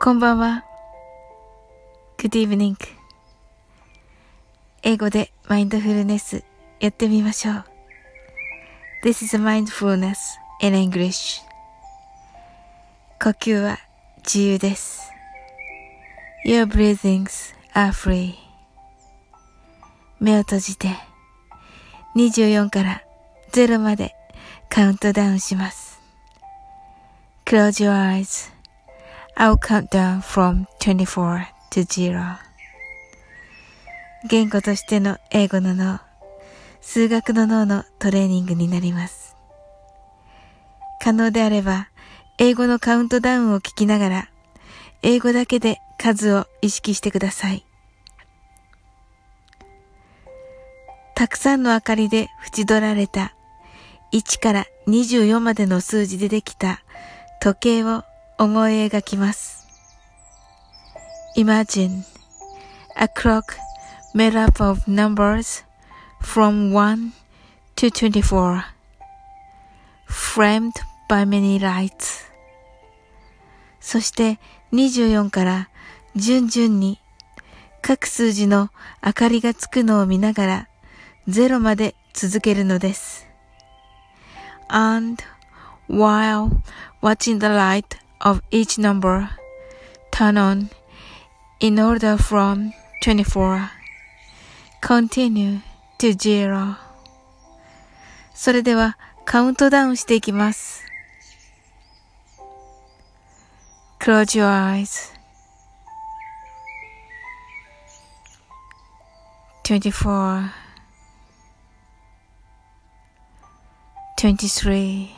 こんばんは。Good evening. 英語でマインドフルネスやってみましょう。This is mindfulness in English. 呼吸は自由です。Your breathings are free. 目を閉じて24から0までカウントダウンします。Close your eyes. I'll count down from 24 to 0. 言語としての英語の脳、数学の脳のトレーニングになります。可能であれば、英語のカウントダウンを聞きながら、英語だけで数を意識してください。たくさんの明かりで縁取られた1から24までの数字でできた時計を思い描きます。Imagine a clock made up of numbers from 1 to 24 framed by many lights そして24から順々に各数字の明かりがつくのを見ながら0まで続けるのです。And while watching the light of each number turn on in order from 24 continue to zero それではカウントダウンしていきます。Close your eyes. 24 23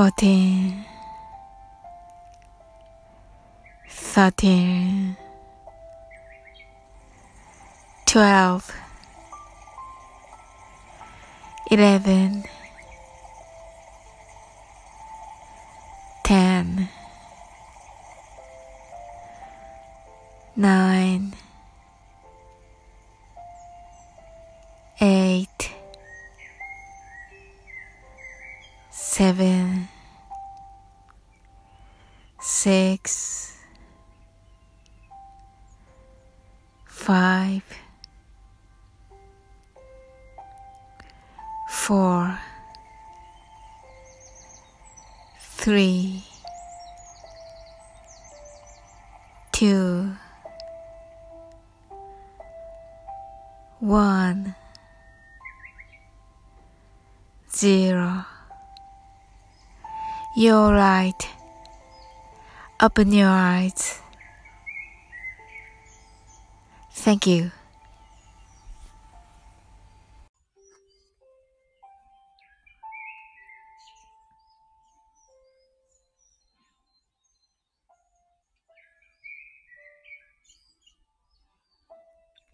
fourteen, thirteen, twelve, eleven. You're right. Open your eyes. Thank you.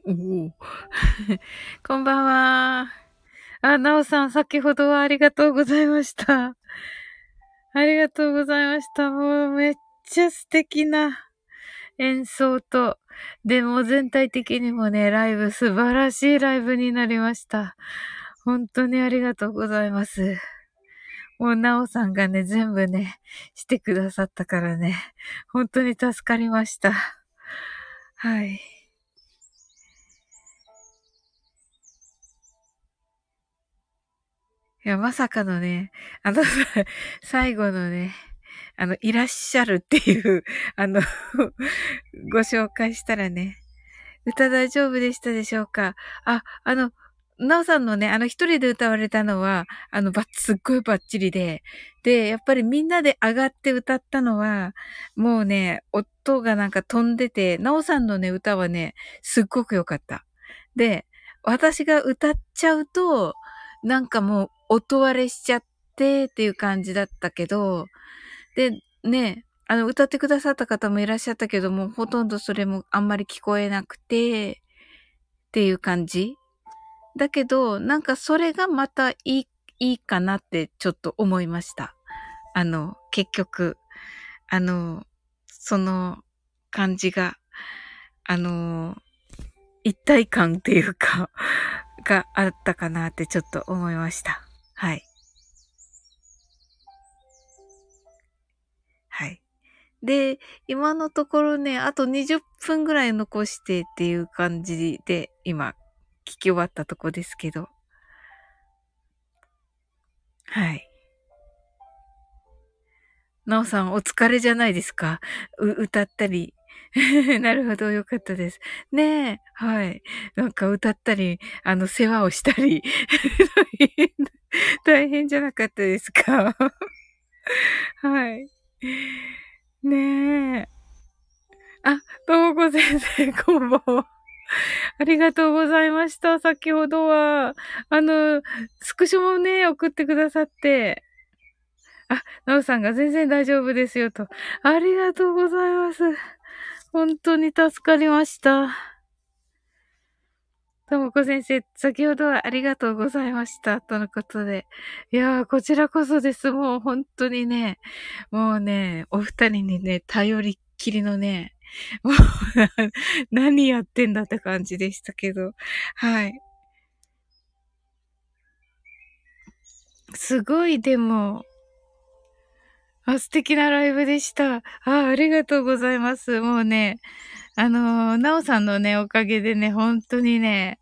おお。こんばんは。あ、なおさん、先ほどはありがとうございました。ありがとうございました。もうめっちゃ素敵な演奏と、でも全体的にもね、ライブ、素晴らしいライブになりました。本当にありがとうございます。もう、なおさんがね、全部ね、してくださったからね、本当に助かりました。はい。いや、まさかのね、あの、最後のね、あの、いらっしゃるっていう、あの ご紹介したらね、歌大丈夫でしたでしょうか？あ、あの、なおさんのね、あの一人で歌われたのは、あの、ば、すっごいバッチリで、で、やっぱりみんなで上がって歌ったのは、もうね、音がなんか飛んでて、なおさんのね、歌はね、すっごく良かった。で、私が歌っちゃうと、なんかもう音割れしちゃってっていう感じだったけど、で、ね、あの、歌ってくださった方もいらっしゃったけども、ほとんどそれもあんまり聞こえなくて、っていう感じだけど、なんかそれがまたいい、いいかなってちょっと思いました。あの、結局、あの、その感じが、あの、一体感っていうかがあったかなってちょっと思いました。はい。はい。で、今のところね、あと20分ぐらい残してっていう感じで、今、聞き終わったとこですけど。はい。なおさん、お疲れじゃないですか？歌ったり。なるほど、よかったです。ねえ、はい。なんか歌ったり、あの、世話をしたり。大変、じゃなかったですか？はい。ねえ。あ、ともこ先生、こんばんは。ありがとうございました。先ほどは、あの、スクショもね、送ってくださって。あ、なおさんが全然大丈夫ですよと。ありがとうございます。本当に助かりました。ともこ先生、先ほどはありがとうございました。とのことで。いやー、こちらこそです。もう本当にね、もうね、お二人にね、頼りっきりのね、もう 何やってんだって感じでしたけど。はい。すごい、でも、あ、素敵なライブでした。あ、ありがとうございます。もうね、あのー、なおさんのね、おかげでね、本当にね、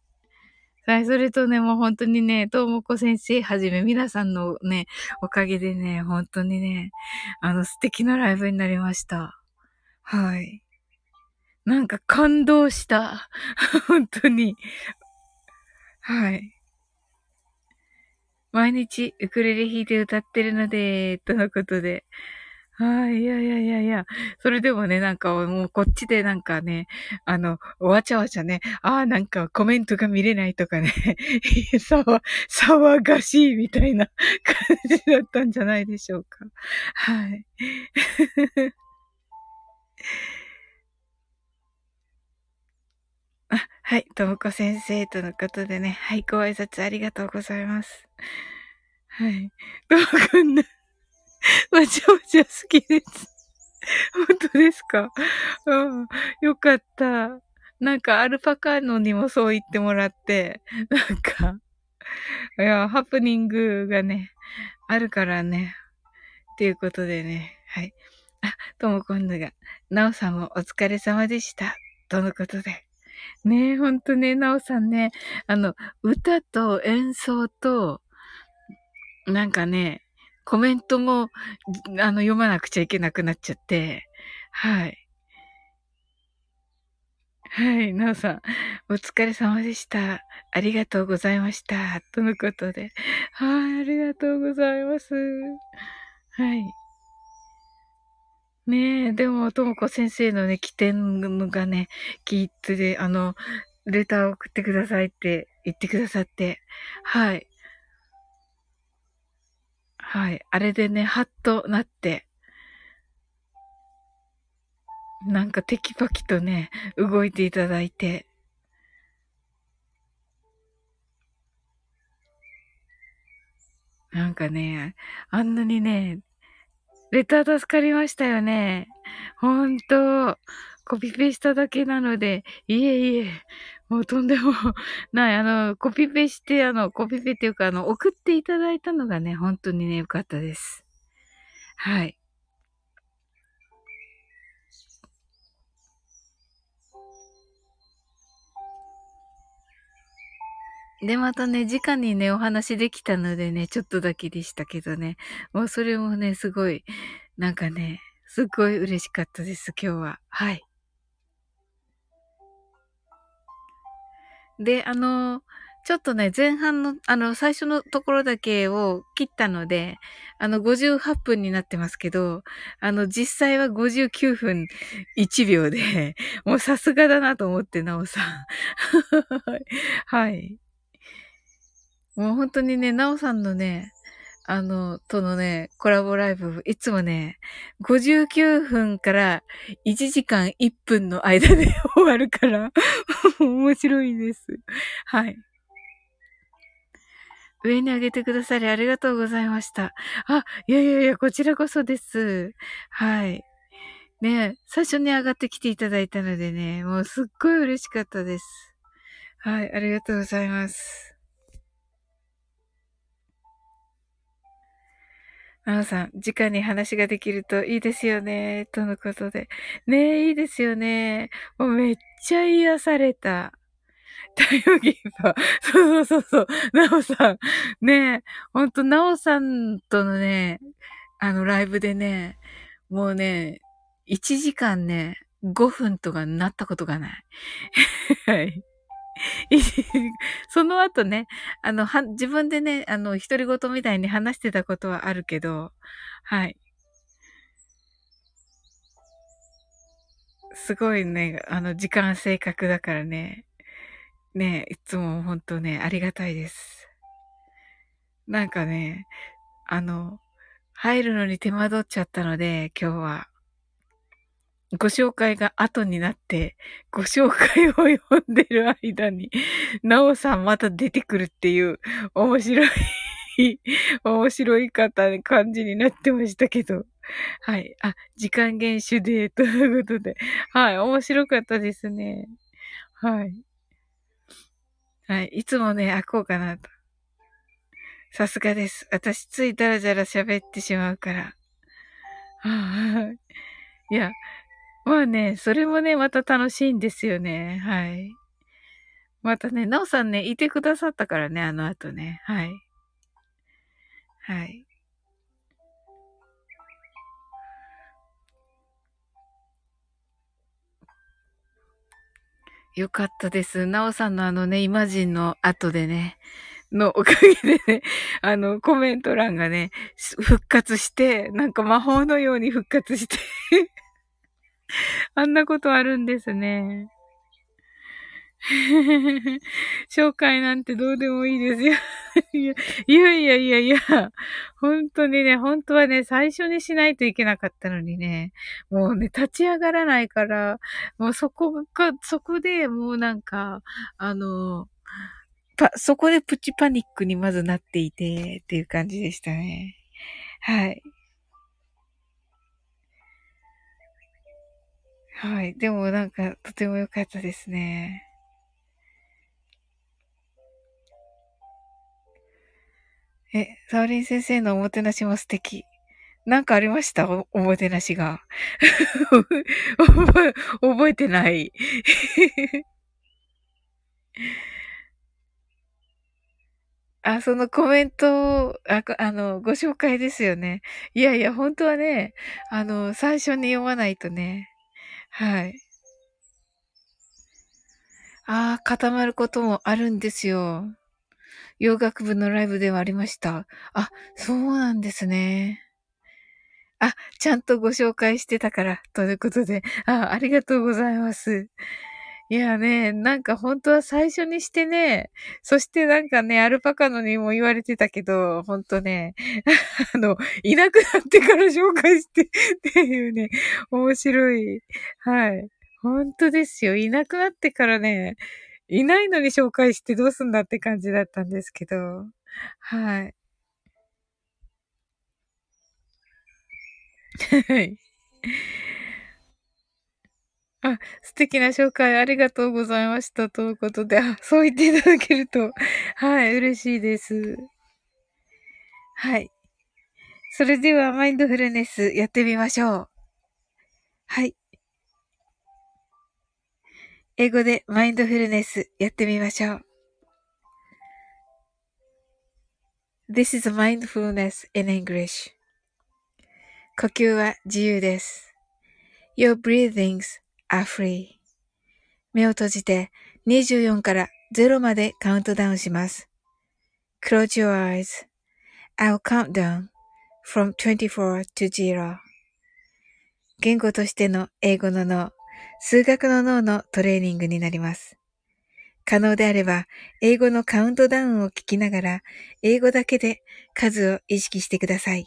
はい、それとね、もう本当にね、ともこ先生はじめ皆さんのね、おかげでね、本当にね、あの素敵なライブになりました。はい。なんか感動した。本当に。はい。毎日ウクレレ弾いて歌ってるので、とのことで。はい、いやいやいやいや。それでもね、なんかもうこっちでなんかね、あの、わちゃわちゃね、ああ、なんかコメントが見れないとかね、騒、騒がしいみたいな 感じだったんじゃないでしょうか。はい。あ、はい、ともこ先生とのことでね、はい、ご挨拶ありがとうございます。はい。ともこんな、わちゃわちゃ好きです。本当ですか？うん。よかった。なんか、アルパカのにもそう言ってもらって、なんか、いや、ハプニングがね、あるからね。っていうことでね、はい。あ、とも今度が、なおさんもお疲れ様でした。とのことで。ねえ、ほんとね、なおさんね、あの、歌と演奏と、なんかね、コメントも、あの、読まなくちゃいけなくなっちゃって、はい。はい、なおさん、お疲れ様でした。ありがとうございました。とのことで。はい、ありがとうございます。はい。ねえ、でも、ともこ先生のね、起点がね、聞いて、あの、レターを送ってくださいって言ってくださって、はい。はい。あれでね、ハッとなって、なんかテキパキとね、動いていただいて、なんかね、あんなにね、レター助かりましたよね。ほんと、コピペしただけなので、いえいえ、もうとんでも ない。あの、コピペして、あの、コピペっていうか、あの、送っていただいたのがね、本当にね、良かったです。はい。で、またね、直にね、お話できたのでね、ちょっとだけでしたけどね。もうそれもね、すごい、なんかね、すっごい嬉しかったです、今日は。はい。で、あの、ちょっとね、前半の、あの、最初のところだけを切ったので、あの、58分になってますけど、あの、実際は59分1秒で、もうさすがだなと思って、なおさん。はい。もう本当にね、なおさんのね、あの、とのね、コラボライブ、いつもね、59分から1時間1分の間で 終わるから、面白いです。はい。上に上げてくださりありがとうございました。あ、いやいやいや、こちらこそです。はい。ね最初に上がってきていただいたのでね、もうすっごい嬉しかったです。はい、ありがとうございます。なおさん、直に話ができるといいですよね、とのことで。ねえ、いいですよね。もうめっちゃ癒された。太陽ギーパー。そうそうそうそう。なおさん。ねえ、ほんと、なおさんとのね、あの、ライブでね、もうね、1時間ね、5分とかなったことがない。はい。その後ね、あの、は、自分でね、あの、独り言みたいに話してたことはあるけど、はい。すごいね、あの、時間正確だからね、ね、いつも本当ね、ありがたいです。なんかね、あの、入るのに手間取っちゃったので、今日は。ご紹介が後になって、ご紹介を読んでる間に、なおさんまた出てくるっていう、面白い面白い方、感じになってましたけど。はい。あ、時間厳守で、ということで。はい。面白かったですね。はい。はい。いつもね、開こうかなと。さすがです。私、ついだらだら喋ってしまうから。はい。いや、まあね、それもね、また楽しいんですよね。はい。またね、なおさんね、いてくださったからね、あの後ね。はい。はい。よかったです。なおさんのあのね、イマジンの後でね、のおかげでね、あの、コメント欄がね、復活して、なんか魔法のように復活して あんなことあるんですね。紹介なんてどうでもいいですよ いや。いやいやいや、本当にね、本当はね、最初にしないといけなかったのにね、もうね、立ち上がらないから、もうそこが、そこでもうなんか、あの、パ、そこでプチパニックにまずなっていて、っていう感じでしたね。はい。はい。でもなんか、とても良かったですね。え、サオリン先生のおもてなしも素敵。なんかありました？おもてなしが。覚え、覚えてない。あ、そのコメントあ、あの、ご紹介ですよね。いやいや、本当はね、あの、最初に読まないとね。はい。ああ、固まることもあるんですよ。洋楽部のライブではありました。あ、そうなんですね。あ、ちゃんとご紹介してたから、ということで、あ、ありがとうございます。いやね、なんか本当は最初にしてね、そしてなんかね、アルパカのにも言われてたけど、本当ね、あの、いなくなってから紹介して っていうね、面白い。はい。本当ですよ。いなくなってからね、いないのに紹介してどうすんだって感じだったんですけど、はい。はい。あ、素敵な紹介ありがとうございました。ということで、あ、そう言っていただけると、はい、嬉しいです。はい。それでは、マインドフルネスやってみましょう。はい。英語でマインドフルネスやってみましょう。This is mindfulness in English. 呼吸は自由です。Your breathings are free. 目を閉じて24から0までカウントダウンします。Close your eyes.I'll count down from 24 to 0. 言語としての英語の脳、数学の脳のトレーニングになります。可能であれば、英語のカウントダウンを聞きながら、英語だけで数を意識してください。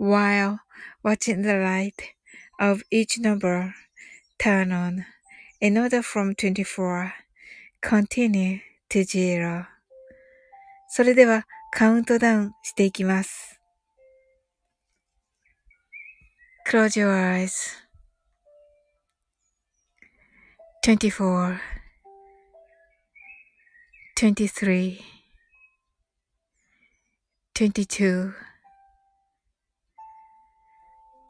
while watching the light of each number turn on in order from 24 continue to zero それではカウントダウンしていきます。Close your eyes. 24 23 22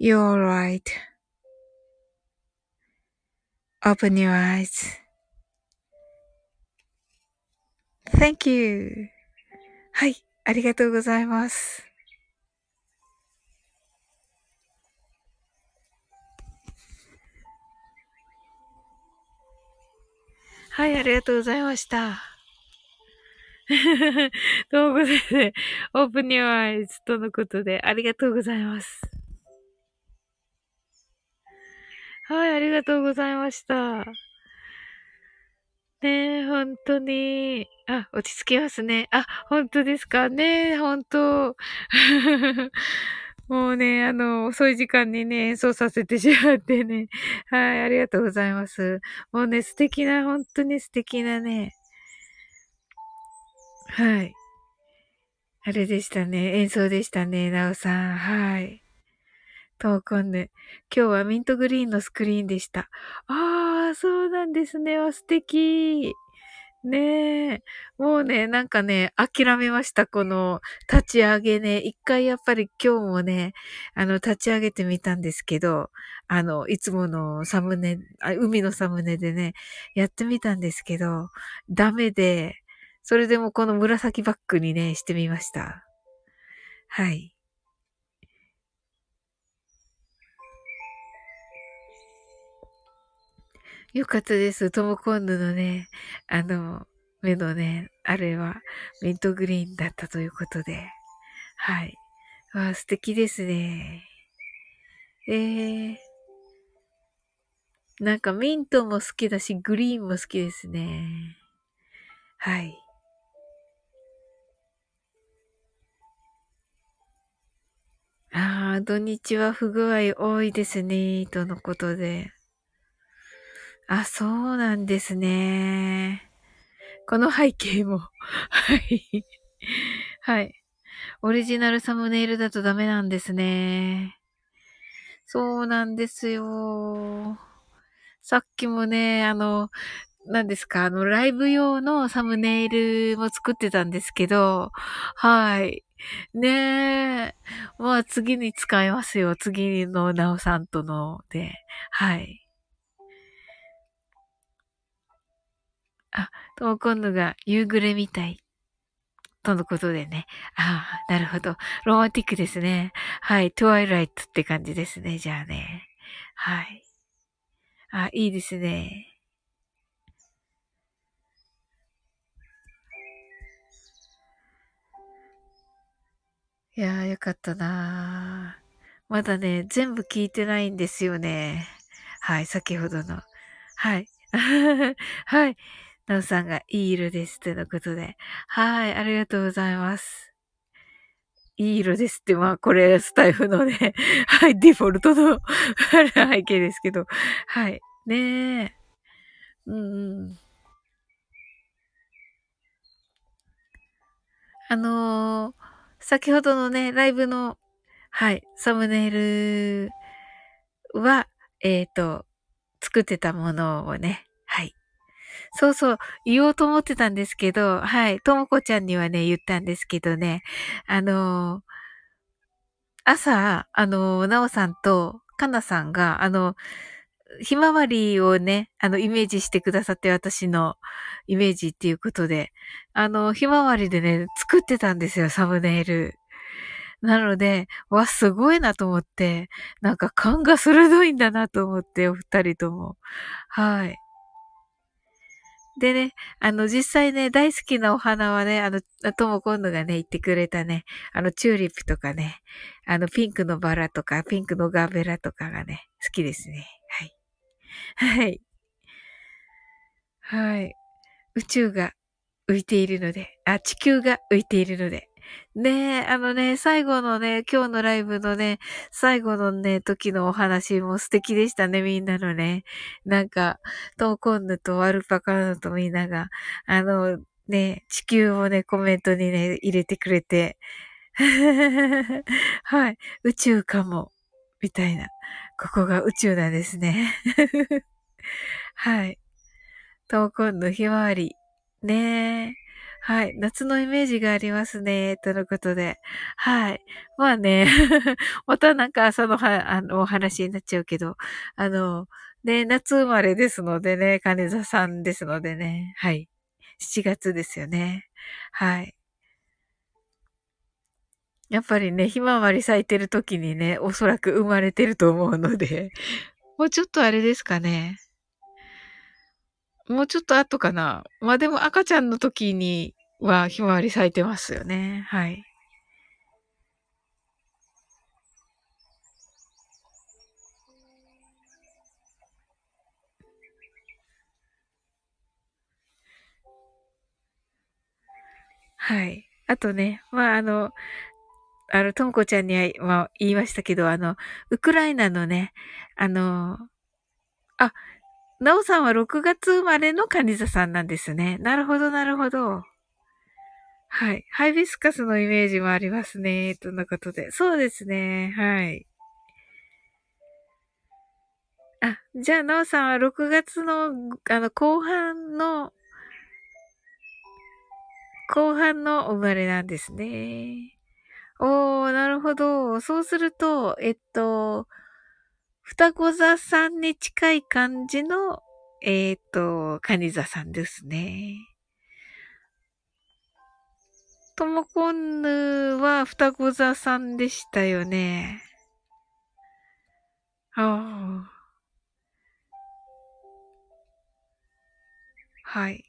You're right. Open your eyes. Thank you. はい、ありがとうございます。はい、ありがとうございました。どうもございます。Open your eyes とのことで、ありがとうございます。はい、ありがとうございました。ねえ、本当に。あ、落ち着きますね。あ、本当ですか？ね本当。もうね、あの、遅い時間にね、演奏させてしまってね。はい、ありがとうございます。もうね、素敵な、本当に素敵なね。はい。あれでしたね。演奏でしたね、なおさん。はい。トーコンヌ。今日はミントグリーンのスクリーンでした。ああ、そうなんですね。わ、素敵。ねえ。もうね、なんかね、諦めました。この立ち上げね。一回やっぱり今日もね、あの、立ち上げてみたんですけど、あの、いつものサムネ、海のサムネでね、やってみたんですけど、ダメで、それでもこの紫バッグにね、してみました。はい。よかったです。トモコンヌのね、あの、目のね、あれはミントグリーンだったということで。はい。わあ、素敵ですね。えー。なんかミントも好きだし、グリーンも好きですね。はい。ああ、土日は不具合多いですね、とのことで。あ、そうなんですね。この背景も はい。はい。オリジナルサムネイルだとダメなんですね。そうなんですよ。さっきもね、あの、何ですか、あの、ライブ用のサムネイルも作ってたんですけど、はい。ねえ。まあ次に使いますよ。次のなおさんとので。はい。あ、とも今度が夕暮れみたい。とのことでね。ああ、なるほど。ロマンティックですね。はい。トワイライトって感じですね。じゃあね。はい。あ、いいですね。いやー、よかったなまだね、全部聞いてないんですよね。はい、先ほどの。はい。はい。なおさんがいい色です。ということで。はい、ありがとうございます。いい色ですって、まあ、これ、スタイフのね、はい、デフォルトの 背景ですけど。はい。ねえ。うんうん。あのー先ほどのね、ライブの、はい、サムネイルは、えっ、ー、と、作ってたものをね、はい。そうそう、言おうと思ってたんですけど、はい、ともこちゃんにはね、言ったんですけどね、あのー、朝、あのー、なおさんとかなさんが、あの、ひまわりをね、あの、イメージしてくださって、私のイメージっていうことで、あの、ひまわりでね、作ってたんですよ、サムネイル。なので、わ、すごいなと思って、なんか勘が鋭いんだなと思って、お二人とも。はい。でね、あの、実際ね、大好きなお花はね、あの、とも今度がね、言ってくれたね、あの、チューリップとかね、あの、ピンクのバラとか、ピンクのガーベラとかがね、好きですね。はい。はい。はい。宇宙が浮いているので、あ、地球が浮いているので。ねえ、あのね、最後のね、今日のライブのね、最後のね、時のお話も素敵でしたね、みんなのね。なんか、トーコンヌとアルパカーヌとみんなが、あの、ね、地球をね、コメントにね、入れてくれて。はい。宇宙かも。みたいな。ここが宇宙なんですね。はい。闘魂のひまわり。ねえ。はい。夏のイメージがありますね。とのことで。はい。まあね。またなんか朝のは、あの、お話になっちゃうけど、あの、ね、夏生まれですのでね、金座さんですのでね。はい。7月ですよね。はい。やっぱりね、ひまわり咲いてる時にね、おそらく生まれてると思うので、もうちょっとあれですかね。もうちょっと後かな。まあでも赤ちゃんの時にはひまわり咲いてますよね。はい。はい。あとね、まああの、あの、ともこちゃんには、まあ、言いましたけど、あの、ウクライナのね、あの、あ、なおさんは6月生まれのカニザさんなんですね。なるほど、なるほど。はい。ハイビスカスのイメージもありますね。とのことで。そうですね。はい。あ、じゃあ、なおさんは6月の、あの、後半の、後半の生まれなんですね。おー、なるほど。そうすると、えっと、双子座さんに近い感じの、えっと、カニ座さんですね。ともこんぬは双子座さんでしたよね。ああ。はい。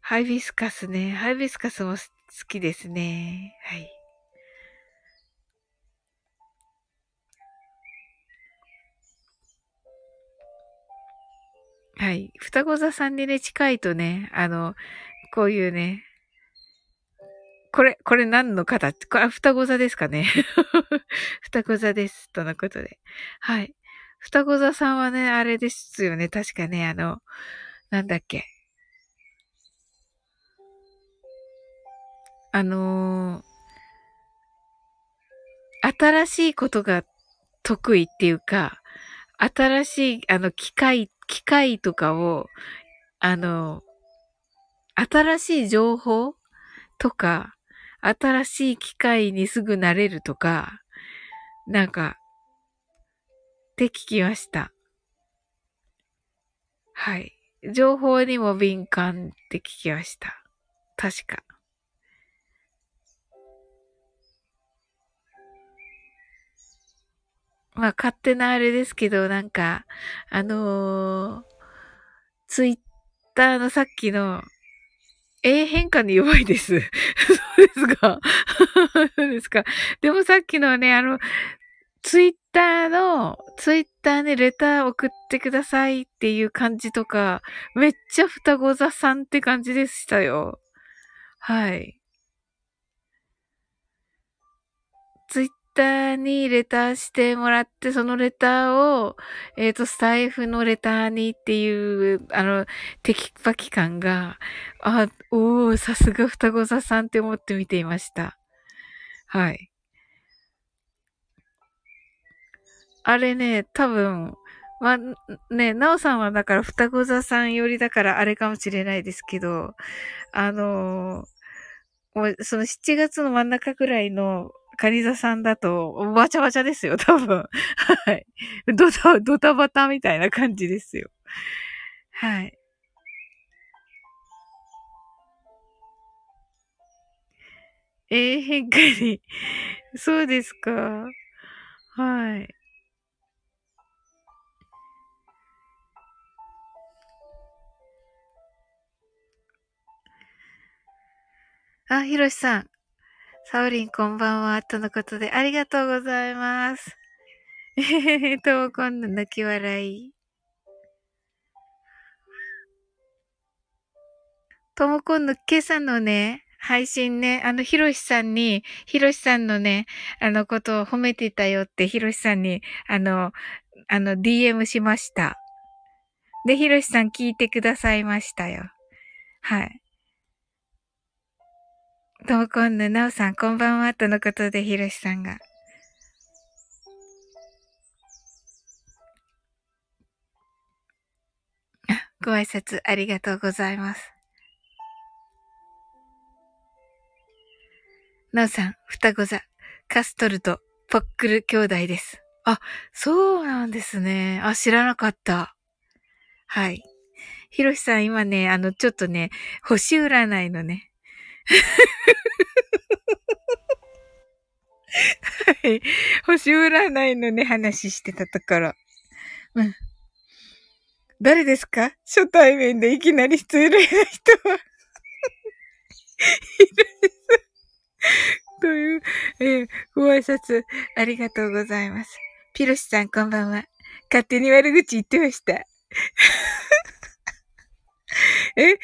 ハイビスカスね。ハイビスカスも好きですね。はい。はい。双子座さんにね、近いとね、あの、こういうね、これ、これ何の形これ、双子座ですかね？双子座です。とのことで。はい。双子座さんはね、あれですよね。確かね、あの、なんだっけ？あのー、新しいことが得意っていうか、新しい、あの、機械、機械とかを、あの、新しい情報とか、新しい機械にすぐなれるとか、なんか、って聞きました。はい。情報にも敏感って聞きました。確か。まあ、勝手なあれですけど、なんか、あのー、ツイッターのさっきの、A 変化に弱いです。そうですか。そうですか。でもさっきのはね、あの、ツイッターの、ツイッターにレター送ってくださいっていう感じとか、めっちゃ双子座さんって感じでしたよ。はい。ターにレターしてもらって、そのレターを、えっ、ー、と、スタイフのレターにっていう、あの、テキパキ感が、あ、おー、さすが双子座さんって思って見ていました。はい。あれね、多分、ま、ね、なおさんはだから双子座さん寄りだからあれかもしれないですけど、あのー、その7月の真ん中くらいのカニ座さんだと、わちゃわちゃですよ、多分。はい。ドタ、ドタバタみたいな感じですよ。はい。えー、変化に。そうですか。はい。あ、ひろしさん。サオリンこんばんは。とのことで、ありがとうございます。えへへとも今度泣き笑い。とも今度今朝のね、配信ね、あの、ひろしさんに、ひろしさんのね、あのことを褒めてたよって、ひろしさんに、あの、あの、DM しました。で、ひろしさん聞いてくださいましたよ。はい。ともこんぬ、なおさん、こんばんは、とのことで、ひろしさんが。ご挨拶ありがとうございます。なおさん、双子座、カストルとポックル兄弟です。あ、そうなんですね。あ、知らなかった。はい。ひろしさん、今ね、あの、ちょっとね、星占いのね、はい。星占いのね、話してたところ。うん。誰ですか？初対面でいきなり失礼な人は。いるです。という、えー、ご挨拶ありがとうございます。ピロシさんこんばんは。勝手に悪口言ってました。え、褒め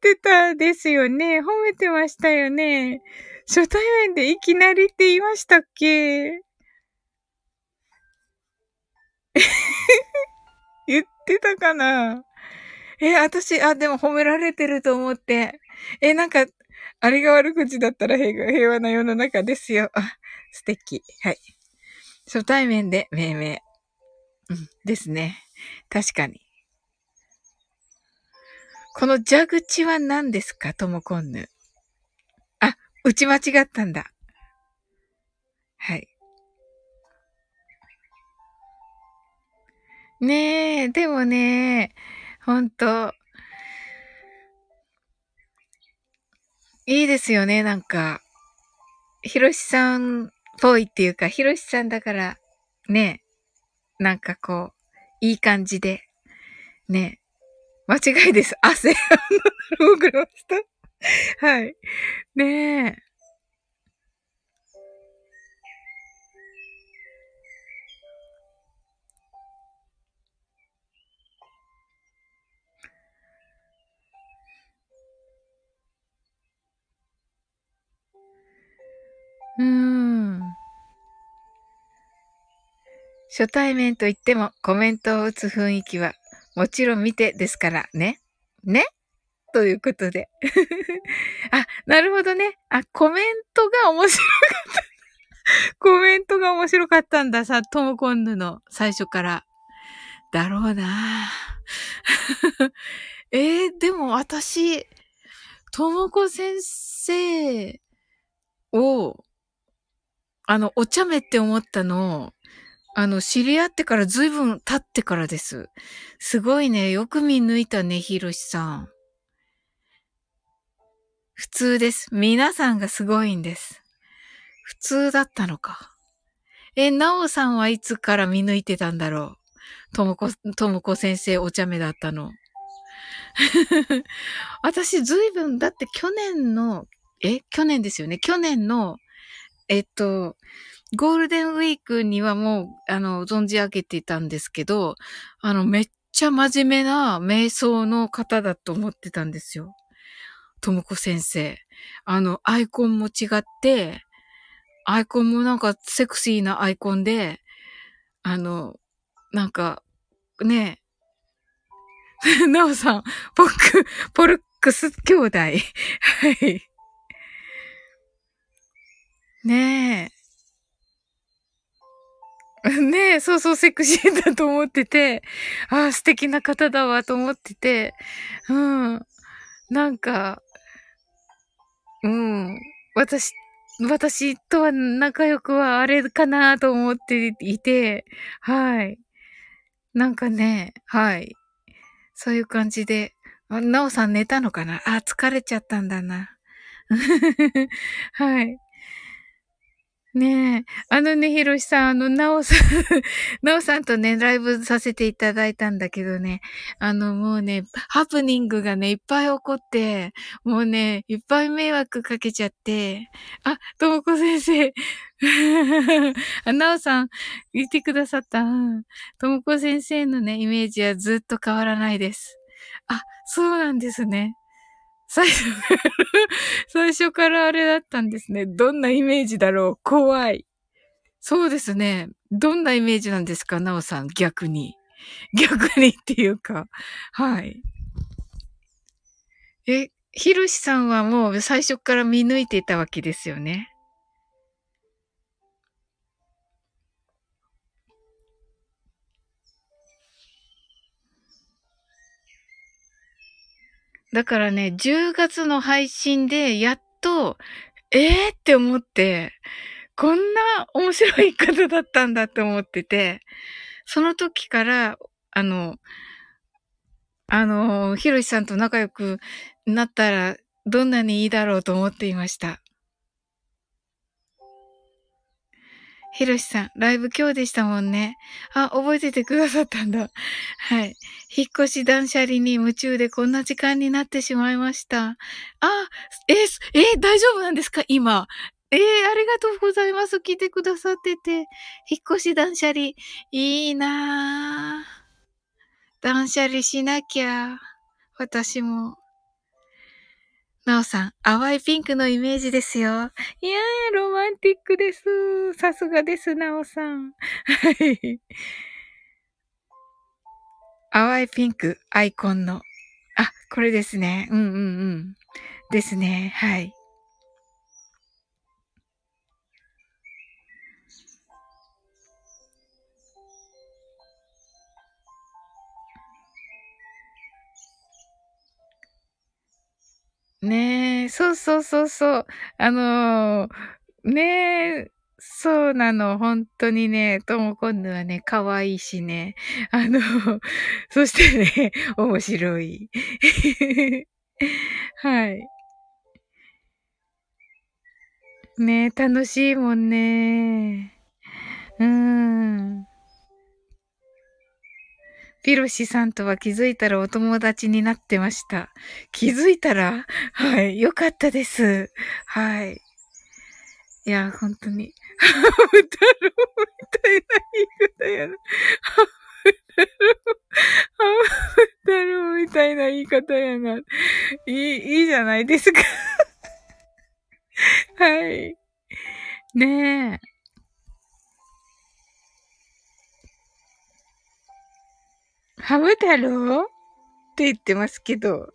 てたですよね。褒めてましたよね。初対面でいきなりって言いましたっけ？言ってたかな？え、私、あ、でも褒められてると思って。え、なんか、あれが悪口だったら平平和な世の中ですよ。あ、素敵。はい。初対面で命名。うん、ですね。確かに。この蛇口は何ですか？ともこんぬ。あ、打ち間違ったんだ。はい。ねえ、でもね、ほんと、いいですよね、なんか。ひろしさんっぽいっていうか、ひろしさんだから、ねえ、なんかこう、いい感じで、ね、間違いです。汗。なるほど、ました。はい。ねえ。うーん。初対面といってもコメントを打つ雰囲気はもちろん見てですからね。ね？ということで。あ、なるほどね。あ、コメントが面白かった。コメントが面白かったんださ、トムコンヌの最初から。だろうな えー、でも私、ともこ先生を、あの、お茶目って思ったの、あの、知り合ってから随分経ってからです。すごいね。よく見抜いたね、ひろしさん。普通です。皆さんがすごいんです。普通だったのか。え、なおさんはいつから見抜いてたんだろう？ともこ、ともこ先生お茶目だったの。私随分、だって去年の、え去年ですよね。去年の、えっと、ゴールデンウィークにはもう、あの、存じ上げていたんですけど、あの、めっちゃ真面目な瞑想の方だと思ってたんですよ。ともこ先生。あの、アイコンも違って、アイコンもなんかセクシーなアイコンで、あの、なんか、ねえ、なおさん、ポック、ポルックス兄弟。はい。ねえ。ねえ、そうそうセクシーだと思ってて、ああ、素敵な方だわと思ってて、うん。なんか、うん。私、私とは仲良くはあれかなと思っていて、はい。なんかね、はい。そういう感じで、なおさん寝たのかな？あ、疲れちゃったんだな。はい。ねえ。あのね、ひろしさん、あの、なおさん なおさんとね、ライブさせていただいたんだけどね、あの、もうね、ハプニングがね、いっぱい起こって、もうね、いっぱい迷惑かけちゃって、あ、ともこ先生、あ、なおさん、言ってくださった。ともこ先生のね、イメージはずっと変わらないです。あ、そうなんですね。最初 最初からあれだったんですね。どんなイメージだろう？怖い。そうですね。どんなイメージなんですか？なおさん、逆に。逆にっていうか。はい。え、ひろしさんはもう最初から見抜いていたわけですよね。だからね、10月の配信でやっと、ええー、って思って、こんな面白い方だったんだって思ってて、その時から、あの、あの、ひろしさんと仲良くなったら、どんなにいいだろうと思っていました。ひろしさん、ライブ今日でしたもんね。あ、覚えててくださったんだ。はい。引っ越し断捨離に夢中でこんな時間になってしまいました。あ、え、え、大丈夫なんですか？今。えー、ありがとうございます。来てくださってて。引っ越し断捨離。いいなぁ。断捨離しなきゃ。私も。なおさん、淡いピンクのイメージですよ。いやー、ロマンティックです。さすがです、なおさん。はい。淡いピンク、アイコンの。あ、これですね。うんうんうん。ですね。はい。ねえ、そうそうそうそう。あのー、ねえ、そうなの、本当にね、とも今度はね、可愛いしね。あの、そしてね、面白い。はい。ねえ楽しいもんね。うーん。ピロシさんとは気づいたらお友達になってました。気づいたら？はい。よかったです。はい。いや、本当に。ハム太郎みたいな言い方やな。ハム太郎、ハム太郎みたいな言い方やな。いい、いいじゃないですか。はい。ねえ。ハム太郎？って言ってますけど。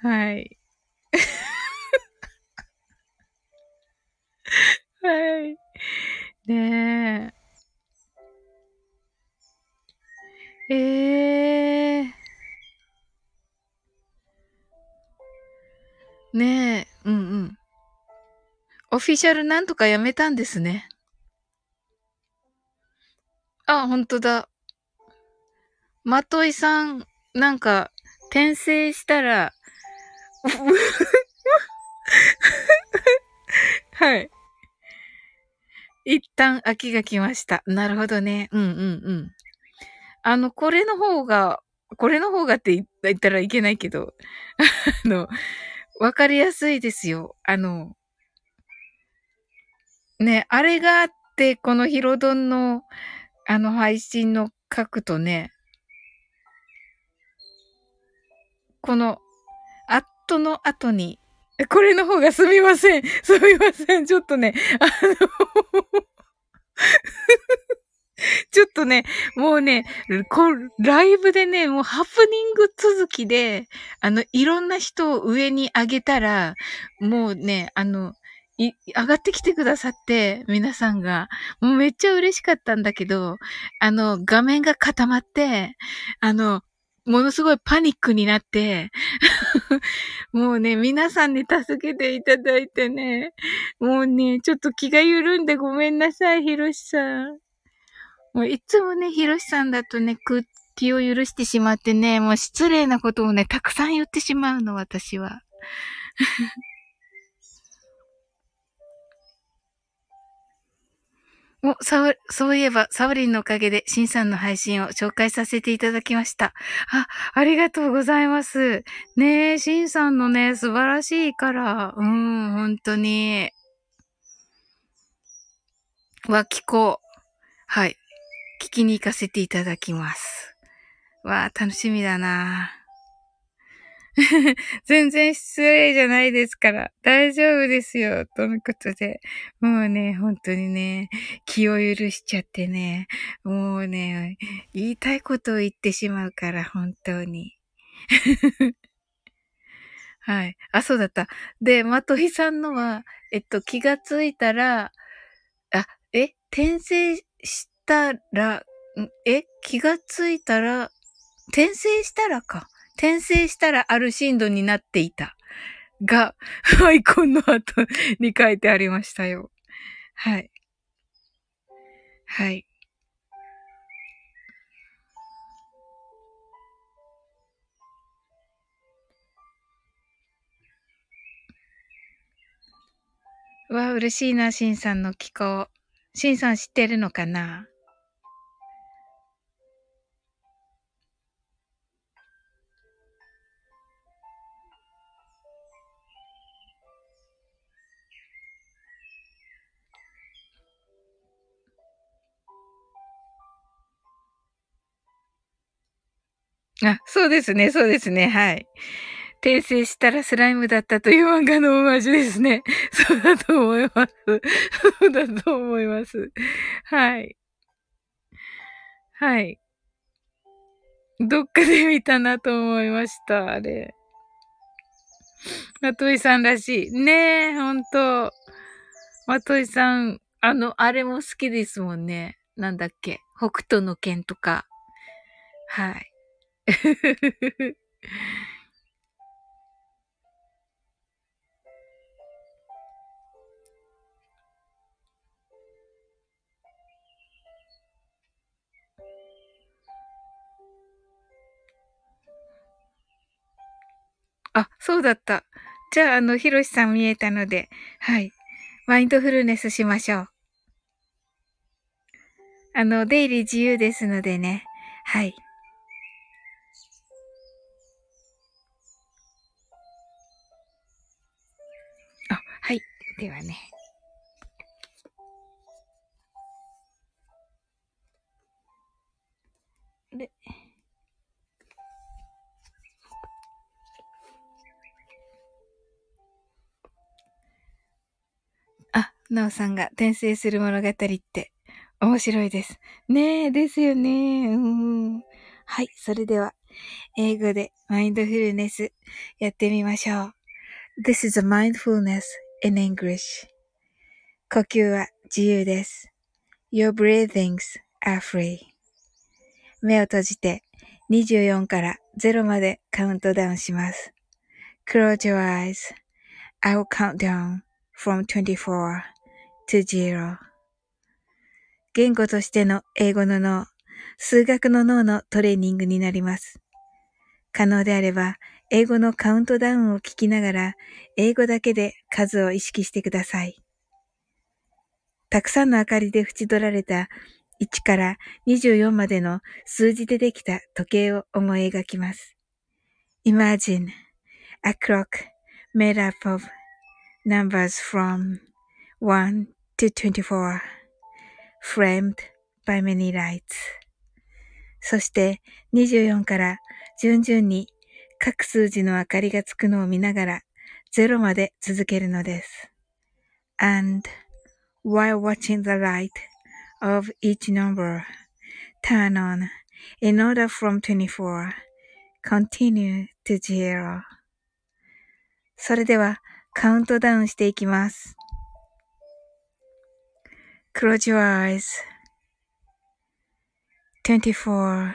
はい。はい。ねえ。ええー。ねえ。うんうん。オフィシャルなんとかやめたんですね。あ、ほんとだ。まといさん、なんか、転生したら、はい。一旦秋が来ました。なるほどね。うんうんうん。あの、これの方が、これの方がって言ったらいけないけど、あの、わかりやすいですよ。あの、ね、あれがあって、このヒロドンの、あの配信の書くとね、この、アットの後に、これの方がすみません。すみません。ちょっとね、あの ちょっとね、もうね、ライブでね、もうハプニング続きで、あの、いろんな人を上に上げたら、もうね、あの、い、上がってきてくださって、皆さんが。もうめっちゃ嬉しかったんだけど、あの、画面が固まって、あの、ものすごいパニックになって、もうね、皆さんに助けていただいてね、もうね、ちょっと気が緩んでごめんなさい、ひろしさん。もういつもね、ひろしさんだとね、気を許してしまってね、もう失礼なことをね、たくさん言ってしまうの、私は。お、さそういえば、サウリンのおかげで、シンさんの配信を紹介させていただきました。あ、ありがとうございます。ねえ、シンさんのね、素晴らしいから、うん、本当に。わ、聞こう。はい。聞きに行かせていただきます。わ楽しみだな 全然失礼じゃないですから、大丈夫ですよ。とのことで。もうね、本当にね、気を許しちゃってね、もうね、言いたいことを言ってしまうから、本当に。はい。あ、そうだった。で、まとひさんのは、えっと、気がついたら、あ、え、転生したら、え、気がついたら、転生したらか。転生したらある震度になっていた。が、アイコンの後に書いてありましたよ。はい。はい。わ、嬉しいな、シンさんの気候。シンさん知ってるのかな？あ、そうですね、そうですね、はい。転生したらスライムだったという漫画のオマージュですね。そうだと思います。そうだと思います。はい。はい。どっかで見たなと思いました、あれ。まといさんらしい。ねえ、ほんと。まといさん、あの、あれも好きですもんね。なんだっけ。北斗の剣とか。はい。あ、そうだった。じゃあ、あの、ひろしさん見えたので、はい。マインドフルネスしましょう。あの、出入り自由ですのでね。はい。ではね。で、あ、なおさんが転生する物語って面白いです。ねえ、ですよね。うん。はい、それでは、英語でマインドフルネスやってみましょう。This is a mindfulness in English. 呼吸は自由です。Your breathings are free. 目を閉じて24から0までカウントダウンします。Close your eyes. I will count down from 24 to 0. 言語としての英語の脳、数学の脳のトレーニングになります。可能であれば、英語のカウントダウンを聞きながら、英語だけで数を意識してください。たくさんの明かりで縁取られた1から24までの数字でできた時計を思い描きます。Imagine a clock made up of numbers from 1 to 24 framed by many lights そして24から順々に各数字の明かりがつくのを見ながら0まで続けるのです。And while watching the light of each number turn on in order from 24 continue to zero それではカウントダウンしていきます。Close your eyes. 24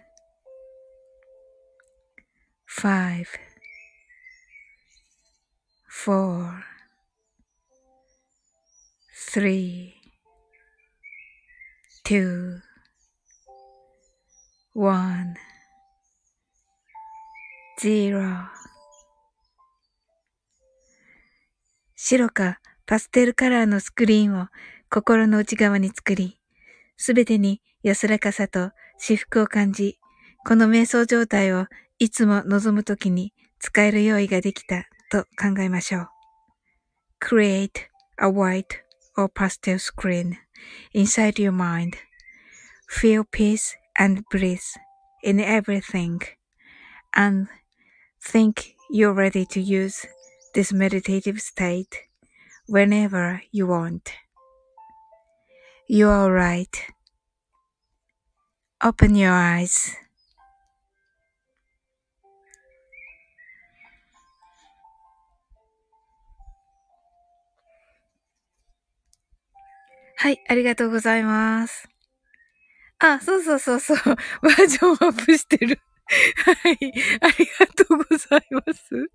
5 4 3 2 one, zero. 白かパステルカラーのスクリーンを心の内側に作り、すべてに安らかさと至福を感じ、この瞑想状態をいつも望むときに使える用意ができたと考えましょう。Create a white or pastel screen inside your mind.Feel peace and breathe in everything and think you're ready to use this meditative state whenever you want. You're alright. Open your eyes. はい、ありがとうございます。あ、そうそうそうそう。バージョンアップしてる。はい。ありがとうございます。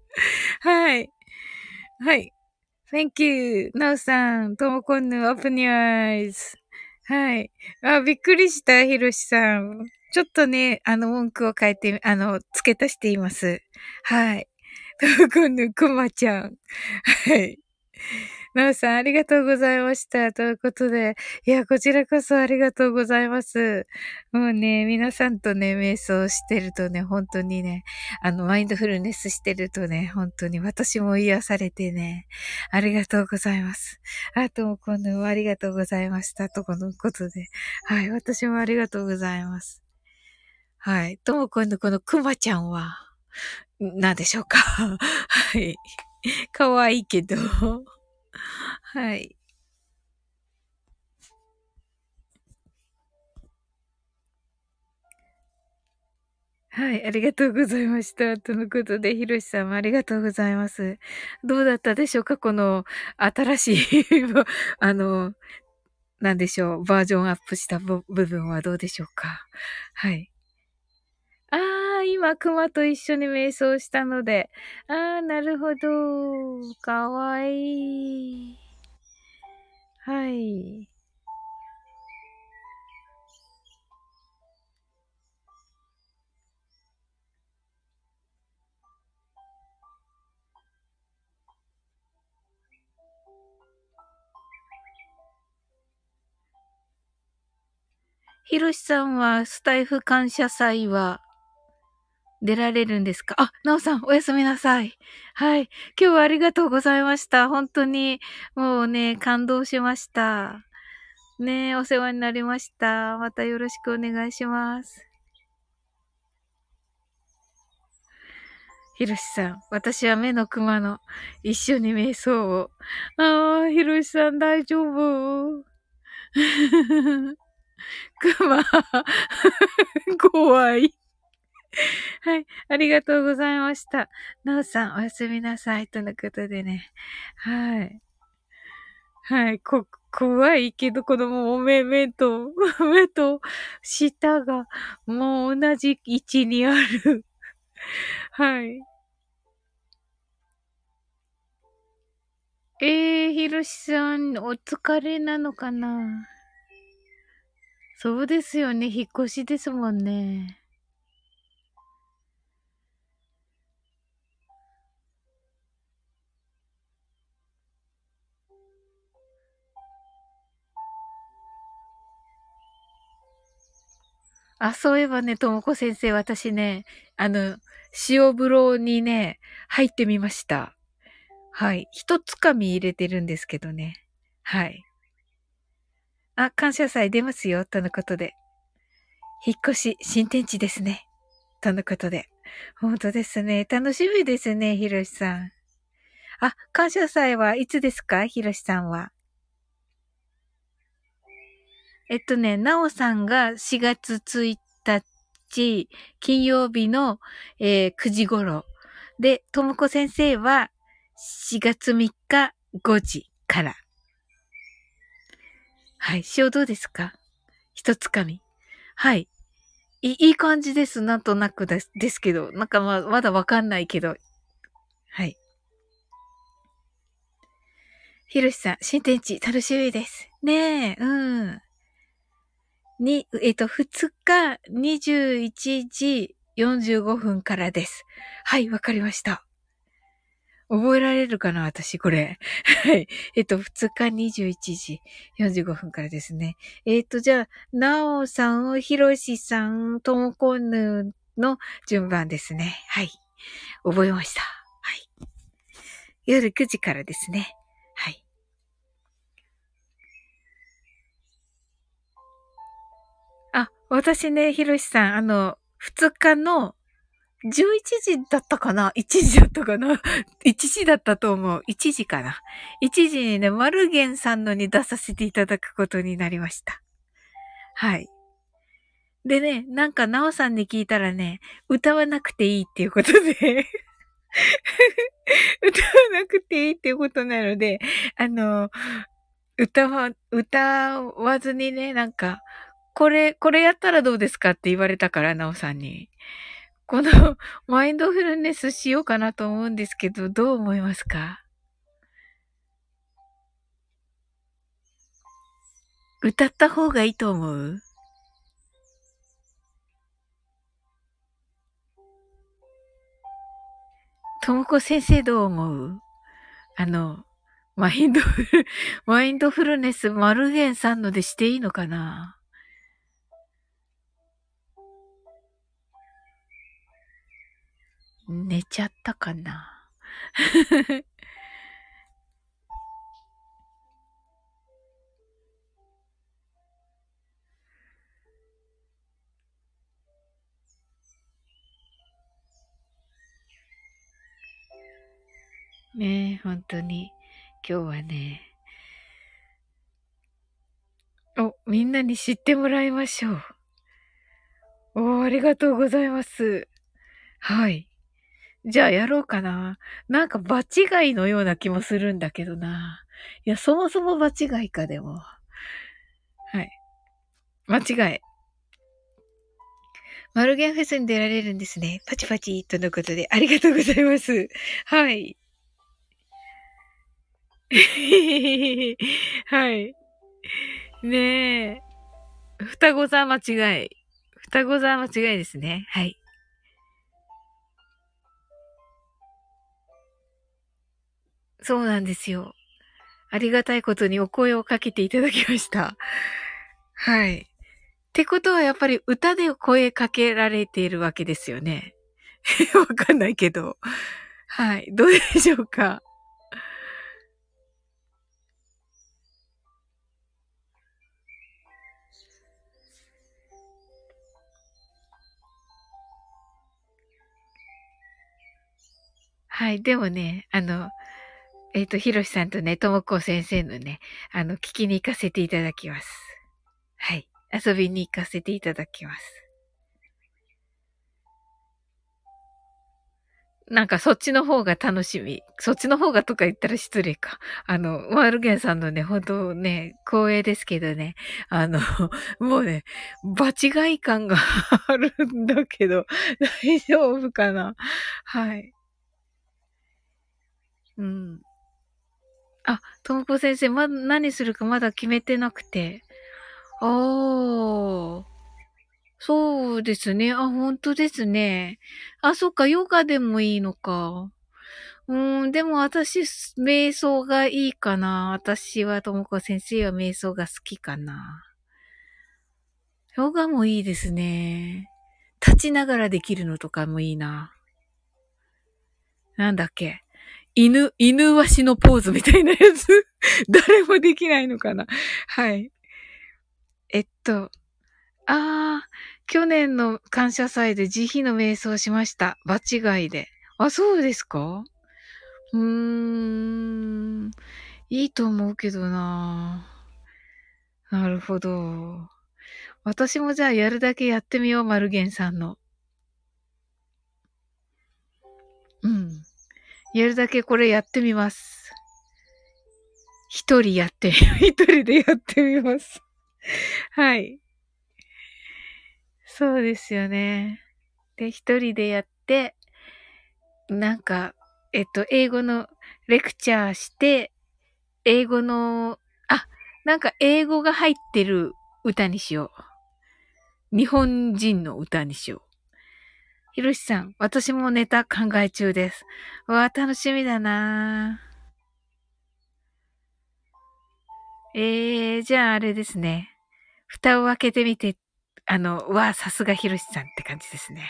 はい。はい。Thank you. なおさん、ともこんぬ、open your eyes. はい。あ、びっくりした、ひろしさん。ちょっとね、あの、文句を変えて、あの、付け足しています。はい。ともこんぬ、くまちゃん。はい。なおさん、ありがとうございました。ということで、いや、こちらこそありがとうございます。もうね、皆さんとね、瞑想してるとね、本当にね、あの、マインドフルネスしてるとね、本当に私も癒されてね、ありがとうございます。あとも今度もありがとうございました。とこのことで、はい、私もありがとうございます。はい。とも今度このくまちゃんは、何でしょうか はい。かわいいけど はい。はい、ありがとうございました。とのことで、ひろしさんもありがとうございます。どうだったでしょうか？この新しい あの、なんでしょう、バージョンアップした部分はどうでしょうか？はい。ああ、今、熊と一緒に瞑想したので。ああ、なるほど。かわいい。はい。ひろしさんはスタイフ感謝祭は出られるんですか？あ、なおさん、おやすみなさい。はい。今日はありがとうございました。本当に、もうね、感動しました。ねお世話になりました。またよろしくお願いします。ひろしさん、私は目の熊の一緒に瞑想を。ああ、ひろしさん大丈夫？熊、怖い。はい。ありがとうございました。なおさん、おやすみなさい。とのことでね。はい。はい。こ、怖いけど、このもう目、目と、目と舌がもう同じ位置にある。はい。えー、ひろしさん、お疲れなのかな？そうですよね。引っ越しですもんね。あ、そういえばね、ともこ先生、私ね、あの、塩風呂にね、入ってみました。はい。一つかみ入れてるんですけどね。はい。あ、感謝祭出ますよ、とのことで。引っ越し、新天地ですね。とのことで。本当ですね。楽しみですね、ひろしさん。あ、感謝祭はいつですか？ひろしさんは。えっとね、なおさんが4月1日、金曜日の、えー、9時頃。で、ともこ先生は4月3日5時から。はい。塩どうですか？一つかみ。はい。いい、感じです。なんとなくですですけど。なんかままだわかんないけど。はい。ひろしさん、新天地楽しみです。ねえ、うん。に、えっ、と、2日21時45分からです。はい、わかりました。覚えられるかな私、これ。はい。えっと、2日21時45分からですね。えっと、じゃあ、なおさん、ひろしさん、ともこぬの順番ですね。はい。覚えました。はい。夜9時からですね。私ね、ひろしさん、あの、二日の11時だったかな ?1 時だったかな ?1 時だったと思う。1時かな ?1 時にね、マルゲンさんのに出させていただくことになりました。はい。でね、なんか、なおさんに聞いたらね、歌わなくていいっていうことで 歌わなくていいっていうことなので、あの、歌わ、歌わずにね、なんか、これ、これやったらどうですかって言われたから、なおさんに。この、マインドフルネスしようかなと思うんですけど、どう思いますか？歌った方がいいと思う？ともこ先生どう思う？あの、マインドフル、マインドフルネス、マルゲンさんのでしていいのかな？寝ちゃったかな？ねえ、本当に。今日はね、おみんなに知ってもらいましょう。おー、ありがとうございます。はい。じゃあやろうかな。なんか場違いのような気もするんだけどな。いや、そもそも場違いかでも。はい。間違い。マルゲンフェスに出られるんですね。パチパチとのことで、ありがとうございます。はい。はい。ねえ。双子座間違い。双子座間違いですね。はい。そうなんですよ。ありがたいことにお声をかけていただきました。はい。ってことはやっぱり歌で声かけられているわけですよね。わかんないけど。はい。どうでしょうか？はい。でもね、あの、えっ、ー、と、ひろしさんとね、ともこ先生のね、あの、聞きに行かせていただきます。はい。遊びに行かせていただきます。なんかそっちの方が楽しみ。そっちの方がとか言ったら失礼か。あの、マルゲンさんのね、本当ね、光栄ですけどね。あの、もうね、場違い感が あるんだけど、大丈夫かなはい。うん。あ、ともこ先生、ま、何するかまだ決めてなくて。ああ。そうですね。あ、本当ですね。あ、そっか、ヨガでもいいのか。うん、でも私、瞑想がいいかな。私は、ともこ先生は瞑想が好きかな。ヨガもいいですね。立ちながらできるのとかもいいな。なんだっけ。犬、犬足のポーズみたいなやつ 誰もできないのかなはい。えっと、あー、去年の感謝祭で慈悲の瞑想しました。場違いで。あ、そうですか？うーん、いいと思うけどななるほど。私もじゃあやるだけやってみよう、マルゲンさんの。うん。やるだけこれやってみます。一人やってみ、一人でやってみます。はい。そうですよね。で、一人でやって、なんか、えっと、英語のレクチャーして、英語の、あ、なんか英語が入ってる歌にしよう。日本人の歌にしよう。ひろしさん、私もネタ考え中です。わあ、楽しみだなえー、じゃああれですね。蓋を開けてみて、あの、わあ、さすがひろしさんって感じですね。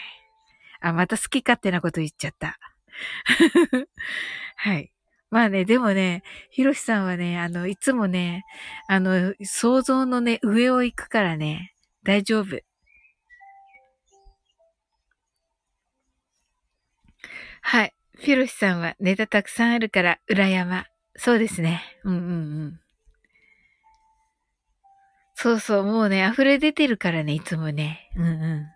あ、また好き勝手なこと言っちゃった。はい。まあね、でもね、ひろしさんはね、あの、いつもね、あの、想像のね、上を行くからね、大丈夫。はい。フィロシさんはネタたくさんあるから、裏山。そうですね。うんうんうん。そうそう、もうね、溢れ出てるからね、いつもね。うんうん。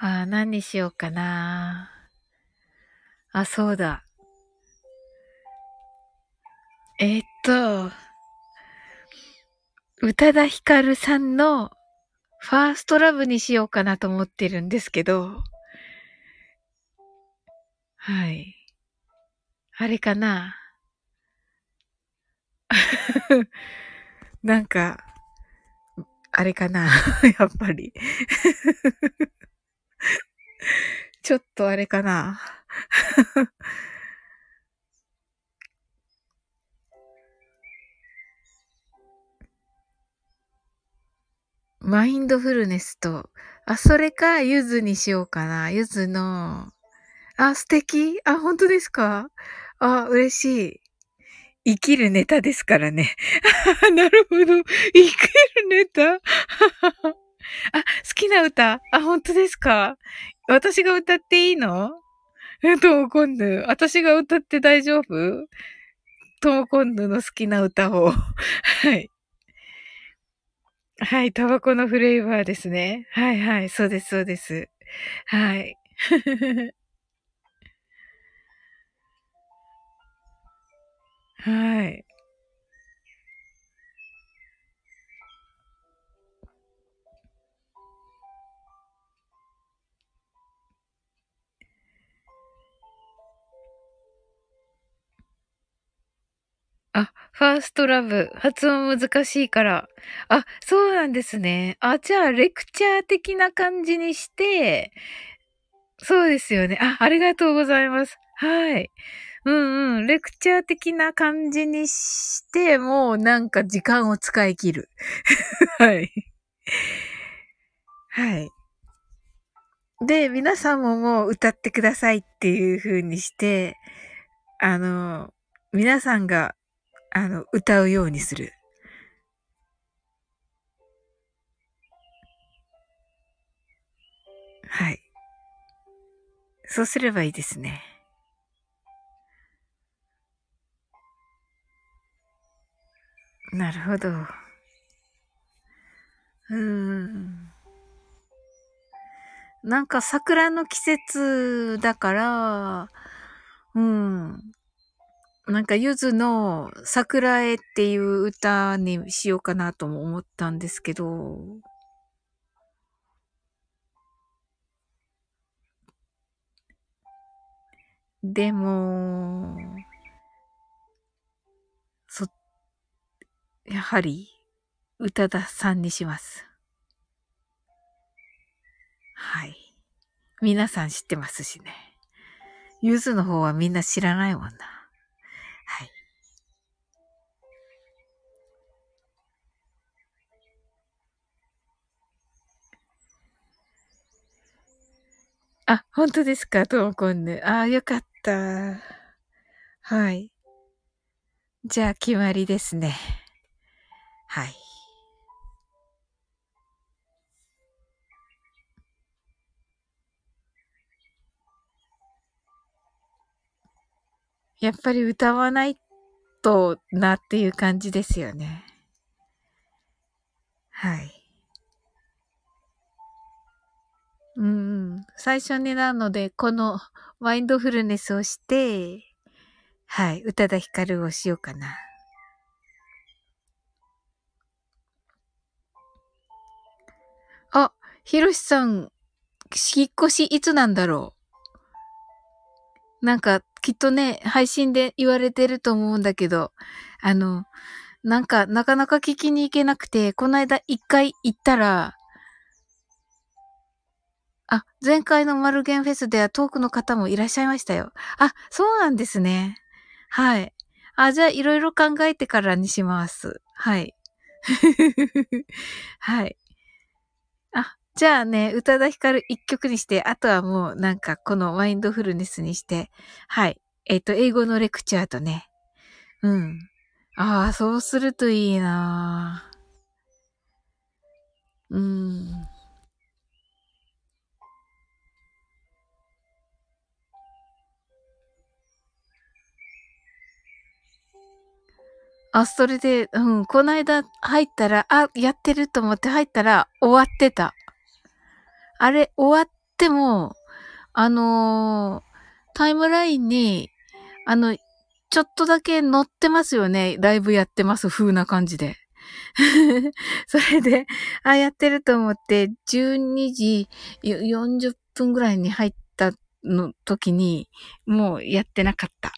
ああ、何にしようかな。あ、そうだ。えー、っと、宇多田ヒカルさんのファーストラブにしようかなと思ってるんですけど、はい。あれかな？なんか、あれかな？やっぱり ちょっとあれかな？マインドフルネスと、あ、それか、ゆずにしようかな。ゆずの、あ、素敵あ、本当ですか？あ、嬉しい。生きるネタですからね。なるほど。生きるネタ あ、好きな歌あ、本当ですか？私が歌っていいの？え、とも今度、私が歌って大丈夫？とも今度の好きな歌を。はい。はい、タバコのフレーバーですね。はいはい、そうです、そうです。はい。はい。あ、ファーストラブ。発音難しいから。あ、そうなんですね。あ、じゃあ、レクチャー的な感じにして、そうですよね。あ、ありがとうございます。はい。うんうん。レクチャー的な感じにして、もうなんか時間を使い切る。はい。はい。で、皆さんももう歌ってくださいっていう風にして、あの、皆さんが、あの、歌うようにする。はい。そうすればいいですね。なるほど。うーん。なんか桜の季節だから、うん。なんかゆずの桜絵っていう歌にしようかなとも思ったんですけど、でも、そやはり、宇多田さんにします。はい。皆さん知ってますしね。ゆずの方はみんな知らないもんな。あ、本当ですか？トーコンヌ。ああ、よかった。はい。じゃあ、決まりですね。はい。やっぱり歌わないとなっていう感じですよね。はい。うん。最初になるので、このマインドフルネスをして、はい。宇多田ヒカルをしようかな。あ、ひろしさん、引っ越しいつなんだろうなんか、きっとね、配信で言われてると思うんだけど、あの、なんか、なかなか聞きに行けなくて、この間一回行ったら、あ、前回のマルゲンフェスではトークの方もいらっしゃいましたよ。あ、そうなんですね。はい。あ、じゃあいろいろ考えてからにします。はい。はい。あ、じゃあね、宇多田ヒカル一曲にして、あとはもうなんかこのマインドフルネスにして、はい。えっ、ー、と、英語のレクチャーとね。うん。ああ、そうするといいなうん。あ、それで、うん、この間入ったら、あ、やってると思って入ったら終わってた。あれ、終わっても、あのー、タイムラインに、あの、ちょっとだけ載ってますよね。ライブやってます風な感じで。それで、あ、やってると思って、12時40分ぐらいに入ったの時に、もうやってなかった。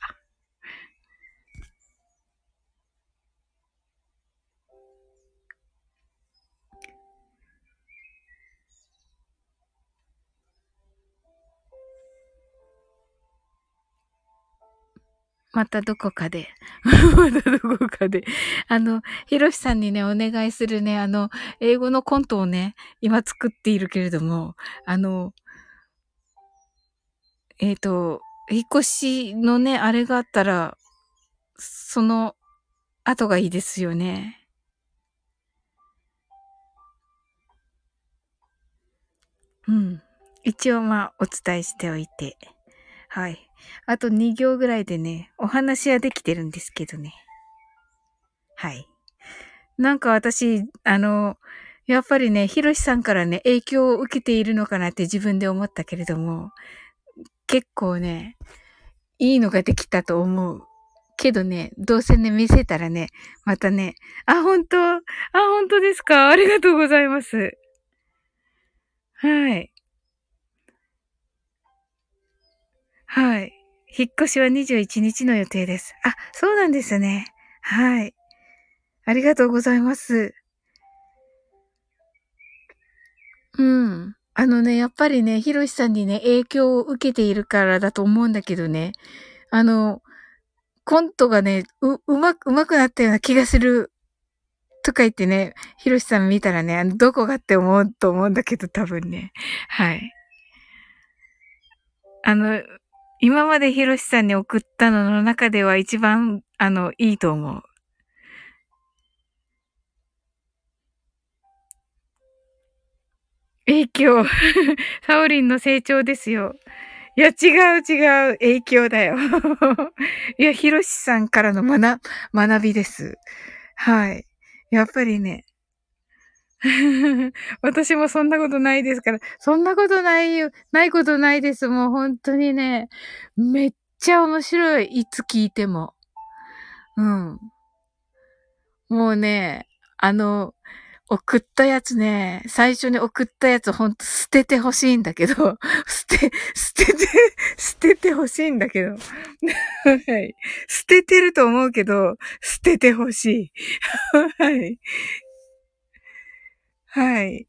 またどこかで、またどこかで、あの、ひろしさんにね、お願いするね、あの、英語のコントをね、今作っているけれども、あの、えっ、ー、と、引っ越しのね、あれがあったら、その後がいいですよね。うん。一応まあお伝えしておいて。はい。あと2行ぐらいでね、お話はできてるんですけどね。はい。なんか私、あの、やっぱりね、ひろしさんからね、影響を受けているのかなって自分で思ったけれども、結構ね、いいのができたと思う。けどね、どうせね、見せたらね、またね、あ、本当あ、本当ですか？ありがとうございます。はい。はい。引っ越しは21日の予定です。あ、そうなんですね。はい。ありがとうございます。うん。あのね、やっぱりね、ひろしさんにね、影響を受けているからだと思うんだけどね。あの、コントがね、う、うまく、うまくなったような気がする。とか言ってね、ひろしさん見たらね、あのどこがって思うと思うんだけど、多分ね。はい。あの、今までひろしさんに送ったのの中では一番、あの、いいと思う。影響。サオリンの成長ですよ。いや、違う違う。影響だよ。いや、ヒロシさんからの学、学びです。はい。やっぱりね。私もそんなことないですから。そんなことないよ。ないことないです。もう本当にね。めっちゃ面白い。いつ聞いても。うん。もうね、あの、送ったやつね、最初に送ったやつほんと捨ててほしいんだけど、捨て、捨てて、捨ててほしいんだけど。はい。捨ててると思うけど、捨ててほしい。はい。はい。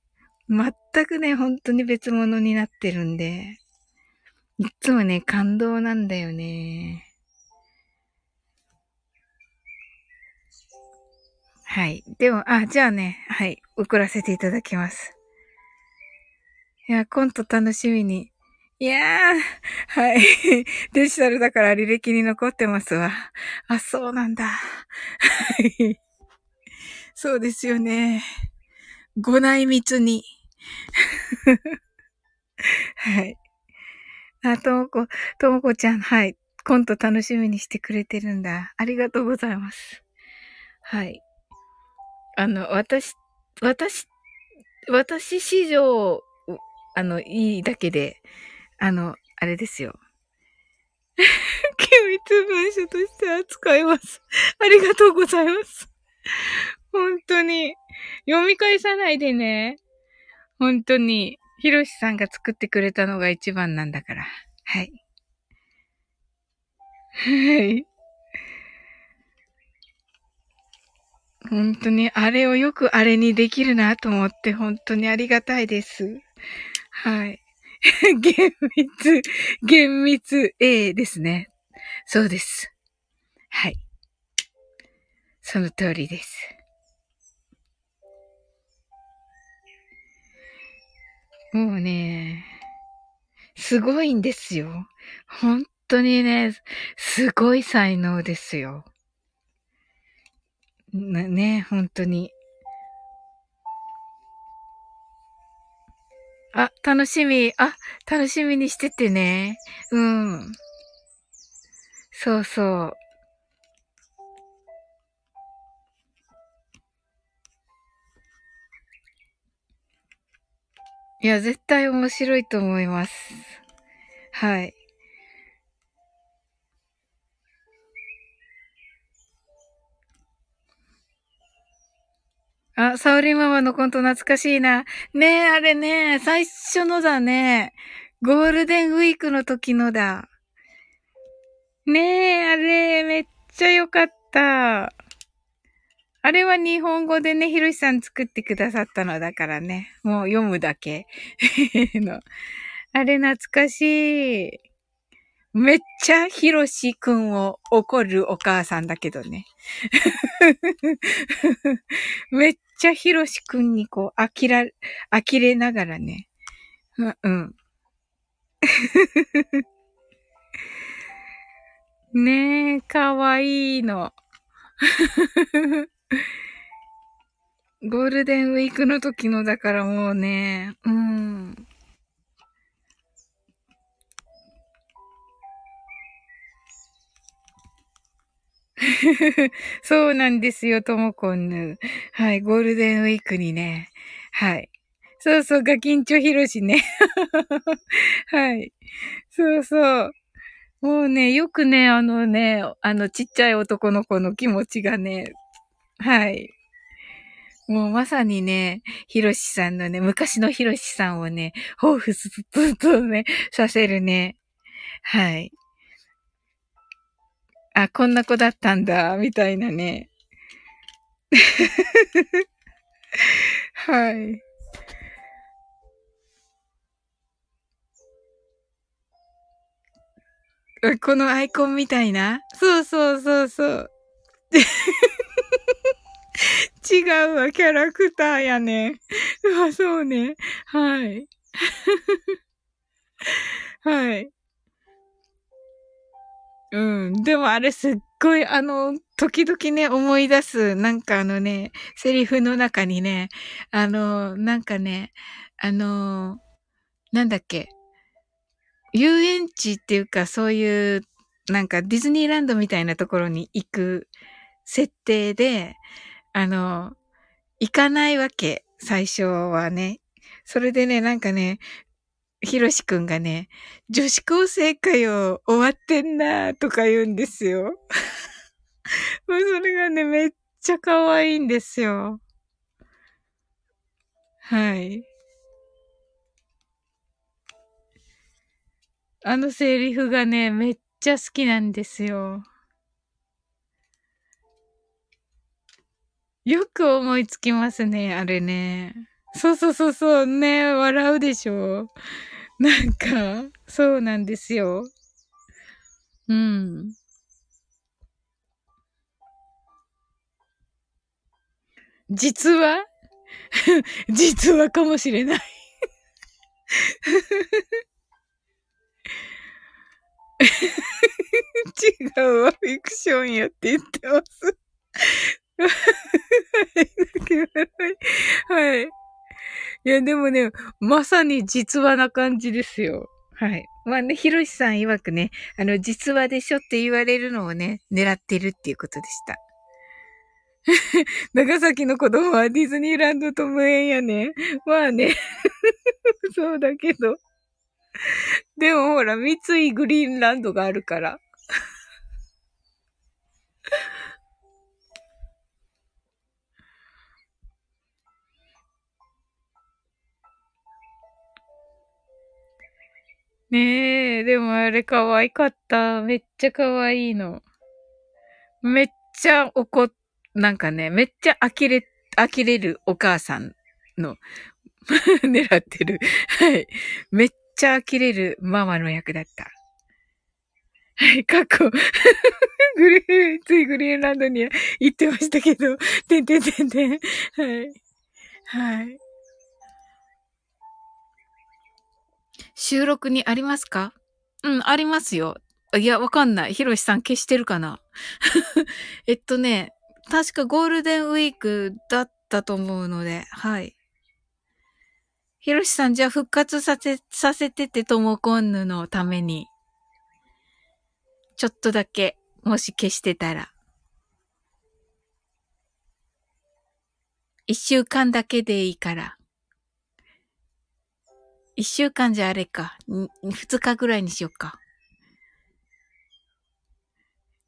全くね、本当に別物になってるんで、いつもね、感動なんだよね。はい。でも、あ、じゃあね、はい。送らせていただきます。いや、コント楽しみに。いやー、はい。デジタルだから履歴に残ってますわ。あ、そうなんだ。はい。そうですよね。ご内密に。はい。あ、ともこ、ともこちゃん、はい。コント楽しみにしてくれてるんだ。ありがとうございます。はい。あの、私、私、私史上、あの、いいだけで、あの、あれですよ。機密文書として扱います。ありがとうございます。本当に。読み返さないでね。本当に。ひろしさんが作ってくれたのが一番なんだから。はい。はい。本当に、あれをよくあれにできるなと思って、本当にありがたいです。はい。厳密、厳密 A ですね。そうです。はい。その通りです。もうね、すごいんですよ。本当にね、すごい才能ですよ。ね、本当に。あ、楽しみ。あ、楽しみにしててね。うん。そうそう。いや、絶対面白いと思います。はい。あ、サオリママのコント懐かしいな。ねえ、あれね、最初のだね。ゴールデンウィークの時のだ。ねえ、あれ、めっちゃよかった。あれは日本語でね、ひろしさん作ってくださったのだからね。もう読むだけ。のあれ懐かしい。めっちゃひろしくんを怒るお母さんだけどね。めっちゃひろしくんにこう、飽きら、呆れながらね。うん。うん、ねえ、かわいいの。ゴールデンウィークの時のだからもうね、うん。そうなんですよ、ともこんぬ。はい、ゴールデンウィークにね。はい。そうそう、ガキンチョヒロシね。はい。そうそう。もうね、よくね、あのね、あのちっちゃい男の子の気持ちがね、はい。もうまさにね、ヒロシさんのね、昔のヒロシさんをね、彷彿すっとね、させるね。はい。あ、こんな子だったんだ、みたいなね。はい。このアイコンみたいな？そうそうそうそう。違うわ、キャラクターやね。あ、そうね。はい。はい。うん。でもあれすっごい、あの、時々ね、思い出す、なんかあのね、セリフの中にね、あの、なんかね、あの、なんだっけ、遊園地っていうか、そういう、なんかディズニーランドみたいなところに行く設定で、あの、行かないわけ、最初はね。それでね、なんかね、ひろしくんがね、女子高生かよ、終わってんな、とか言うんですよ。もうそれがね、めっちゃ可愛いんですよ。はい。あのセリフがね、めっちゃ好きなんですよ。よく思いつきますね、あれね。そうそうそうそう、ね、笑うでしょ。なんか、そうなんですよ。うん。実は？実はかもしれない 違うわ、フィクションやって言ってます。はい。いや、でもね、まさに実話な感じですよ。はい。まあね、ひろしさん曰くね、あの、実話でしょって言われるのをね、狙ってるっていうことでした。長崎の子供はディズニーランドと無縁やね。まあね。そうだけど。でもほら、三井グリーンランドがあるから。ねえ、でもあれ可愛かった。めっちゃ可愛いの。めっちゃ怒っ、なんかね、めっちゃ呆れ、呆れるお母さんの 狙ってる。はい。めっちゃ呆れるママの役だった。はい、過去、グリーン、ついグリーンランドに行ってましたけど、てんてんてんてん。はい。はい。収録にありますか？うん、ありますよ。いや、わかんない。ひろしさん消してるかな？えっとね、確かゴールデンウィークだったと思うので、はい。ひろしさん、じゃあ復活させ、させててともこんぬのために。ちょっとだけ、もし消してたら。一週間だけでいいから。一週間じゃあれか。二日ぐらいにしよっか。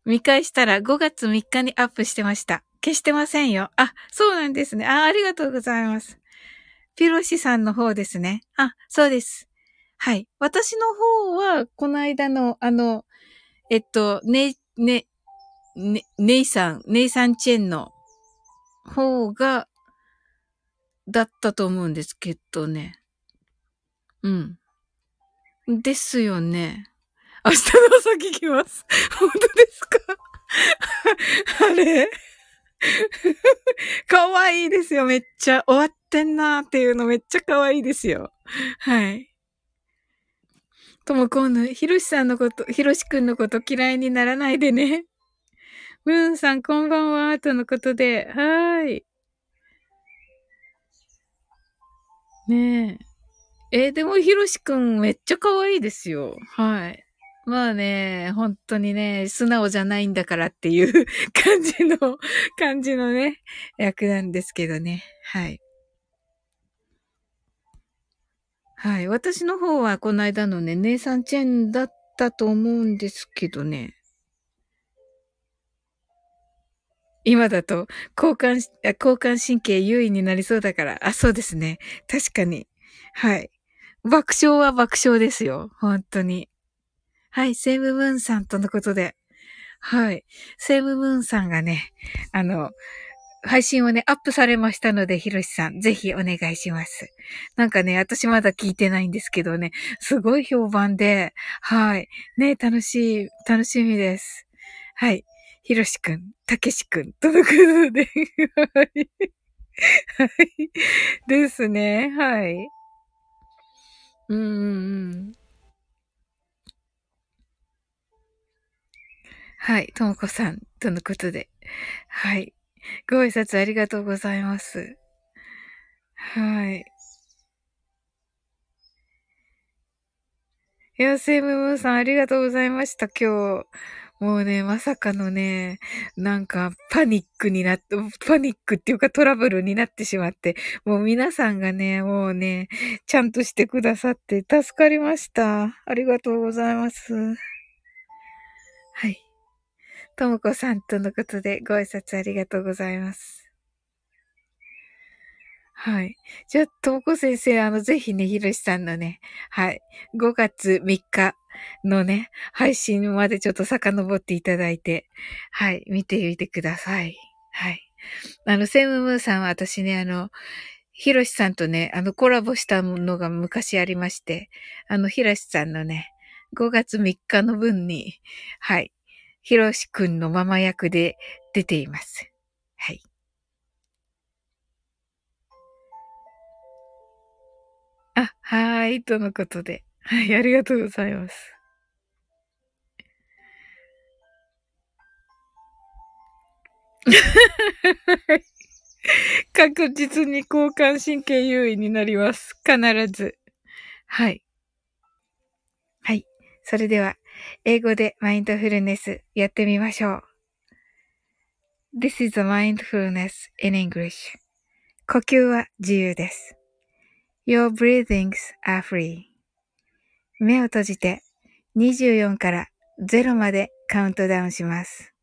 見返したら5月3日にアップしてました。消してませんよ。あ、そうなんですね。あ、ありがとうございます。ピロシさんの方ですね。あ、そうです。はい。私の方は、この間の、あの、えっと、ね、ね、ね、ネイさん、ネイさんチェンの方が、だったと思うんですけどね。うん。ですよね。明日の朝聞きます。本当ですか？あれ？可愛いいですよ、めっちゃ。終わってんなーっていうのめっちゃ可愛いですよ。はい。ともこんぬ、ひろしさんのこと、ひろしくんのこと嫌いにならないでね。ムーンさん、こんばんは、とのことで、はーい。ねえ。えーでも、ひろしくんめっちゃ可愛いですよ。はい。まあね、本当にね、素直じゃないんだからっていう 感じの、感じのね、役なんですけどね。はい。はい。私の方はこの間のね、姉さんチェンだったと思うんですけどね。今だと交感し、あ交感神経優位になりそうだから。あ、そうですね。確かに。はい。爆笑は爆笑ですよ。本当に。はい。セイムムーンさんとのことで。はい。セイムムーンさんがね、あの、配信をね、アップされましたので、ひろしさん、ぜひお願いします。なんかね、私まだ聞いてないんですけどね、すごい評判で、はい。ね、楽しい、楽しみです。はい。ひろしくん、たけしくん、とのことで、はい。はい。ですね、はい。うんうんうん。はい。ともこさん、とのことで。はい。ご挨拶ありがとうございます。はい。いや、セムムーさんありがとうございました、今日。もうね、まさかのね、なんかパニックになって、パニックっていうかトラブルになってしまって、もう皆さんがね、もうね、ちゃんとしてくださって助かりました。ありがとうございます。はい。ともこさんとのことでご挨拶ありがとうございます。はい。じゃあ、ともこ先生、あの、ぜひね、ひろしさんのね、はい。5月3日のね、配信までちょっと遡っていただいて、はい。見てみてください。はい。あの、セムムーさんは私ね、あの、ひろしさんとね、あの、コラボしたのが昔ありまして、あの、ひろしさんのね、5月3日の分に、はい。ひろしくんのママ役で出ています。はい。あ、はーい、とのことで。はい、ありがとうございます。確実に交感神経優位になります。必ず。はい。はい。それでは、英語でマインドフルネスやってみましょう。This is a mindfulness in English. 呼吸は自由です。Your breathings are free. 目を閉じて24から0までカウントダウンします。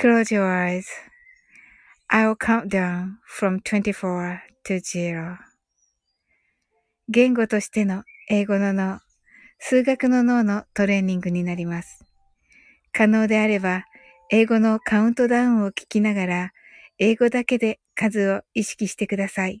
Close your eyes. I'll count down from 24 to 0. 言語としての英語の脳、数学の脳のトレーニングになります。可能であれば、英語のカウントダウンを聞きながら、英語だけで数を意識してください。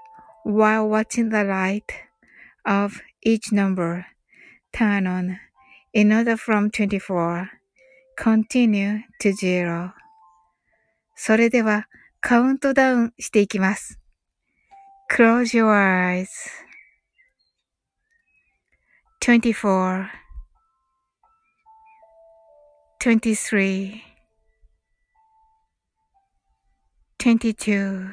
while watching the light of each number turn on in order from 24 continue to 0それではカウントダウンしていきます。Close your eyes. 24 23 22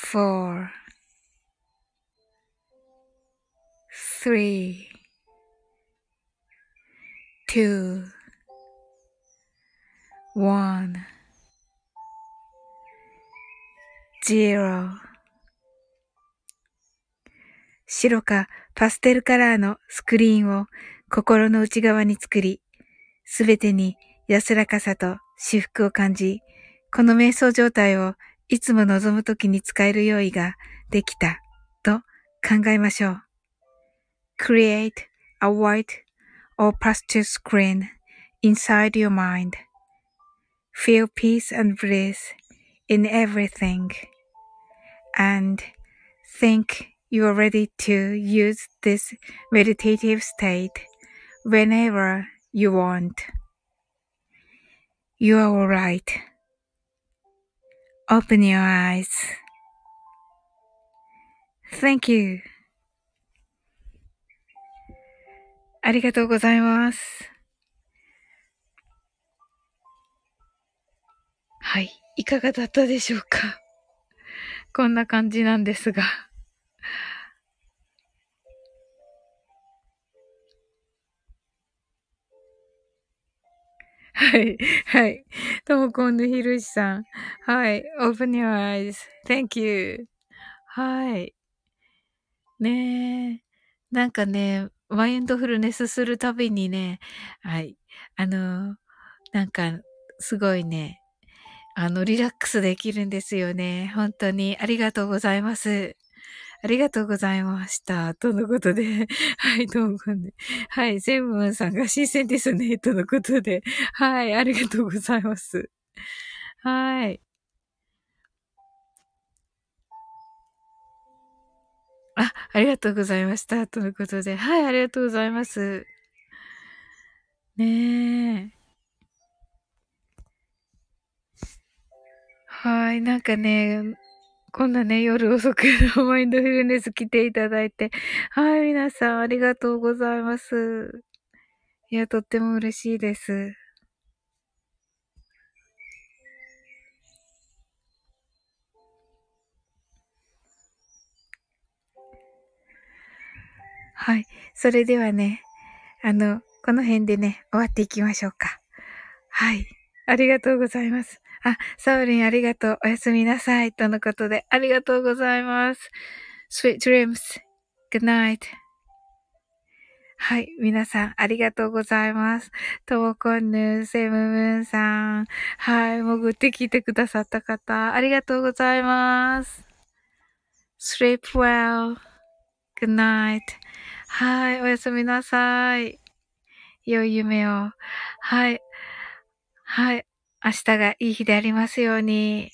four, three, two, one, zero. 白かパステルカラーのスクリーンを心の内側に作り、すべてに安らかさと至福を感じ、この瞑想状態をいつも望むときに使える用意ができたと考えましょう。Create a white or pastel screen inside your mind. Feel peace and bliss in everything. And think you are ready to use this meditative state whenever you want. You are alright. Open your eyes. Thank you. ありがとうございます。はい。いかがだったでしょうか？こんな感じなんですが。はい。はい。ともこんぬひろしさん。はい。open your eyes.thank you. はい。ねえ。なんかね、マインドフルネスするたびにね、はい。あの、なんか、すごいね、あの、リラックスできるんですよね。本当にありがとうございます。ありがとうございました。とのことで。はい、どうもね。はい、セムンさんが新鮮ですね。とのことで。はい、ありがとうございます。はい。あ、ありがとうございました。とのことで。はい、ありがとうございます。ねえ。はい、なんかね、こんなね、夜遅くのマインドフルネス来ていただいて。はい、皆さんありがとうございます。いや、とっても嬉しいです。はい。それではね、あの、この辺でね、終わっていきましょうか。はい。ありがとうございます。あ、サウリンありがとう。おやすみなさい。とのことで、ありがとうございます。Sweet dreams. Good night. はい。皆さん、ありがとうございます。ともこんぬ、セムムーンさん。はい。潜ってきてくださった方、ありがとうございます。Sleep well. Good night. はい。おやすみなさい。良い夢を。はい。はい。明日がいい日でありますように。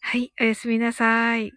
はい、おやすみなさい。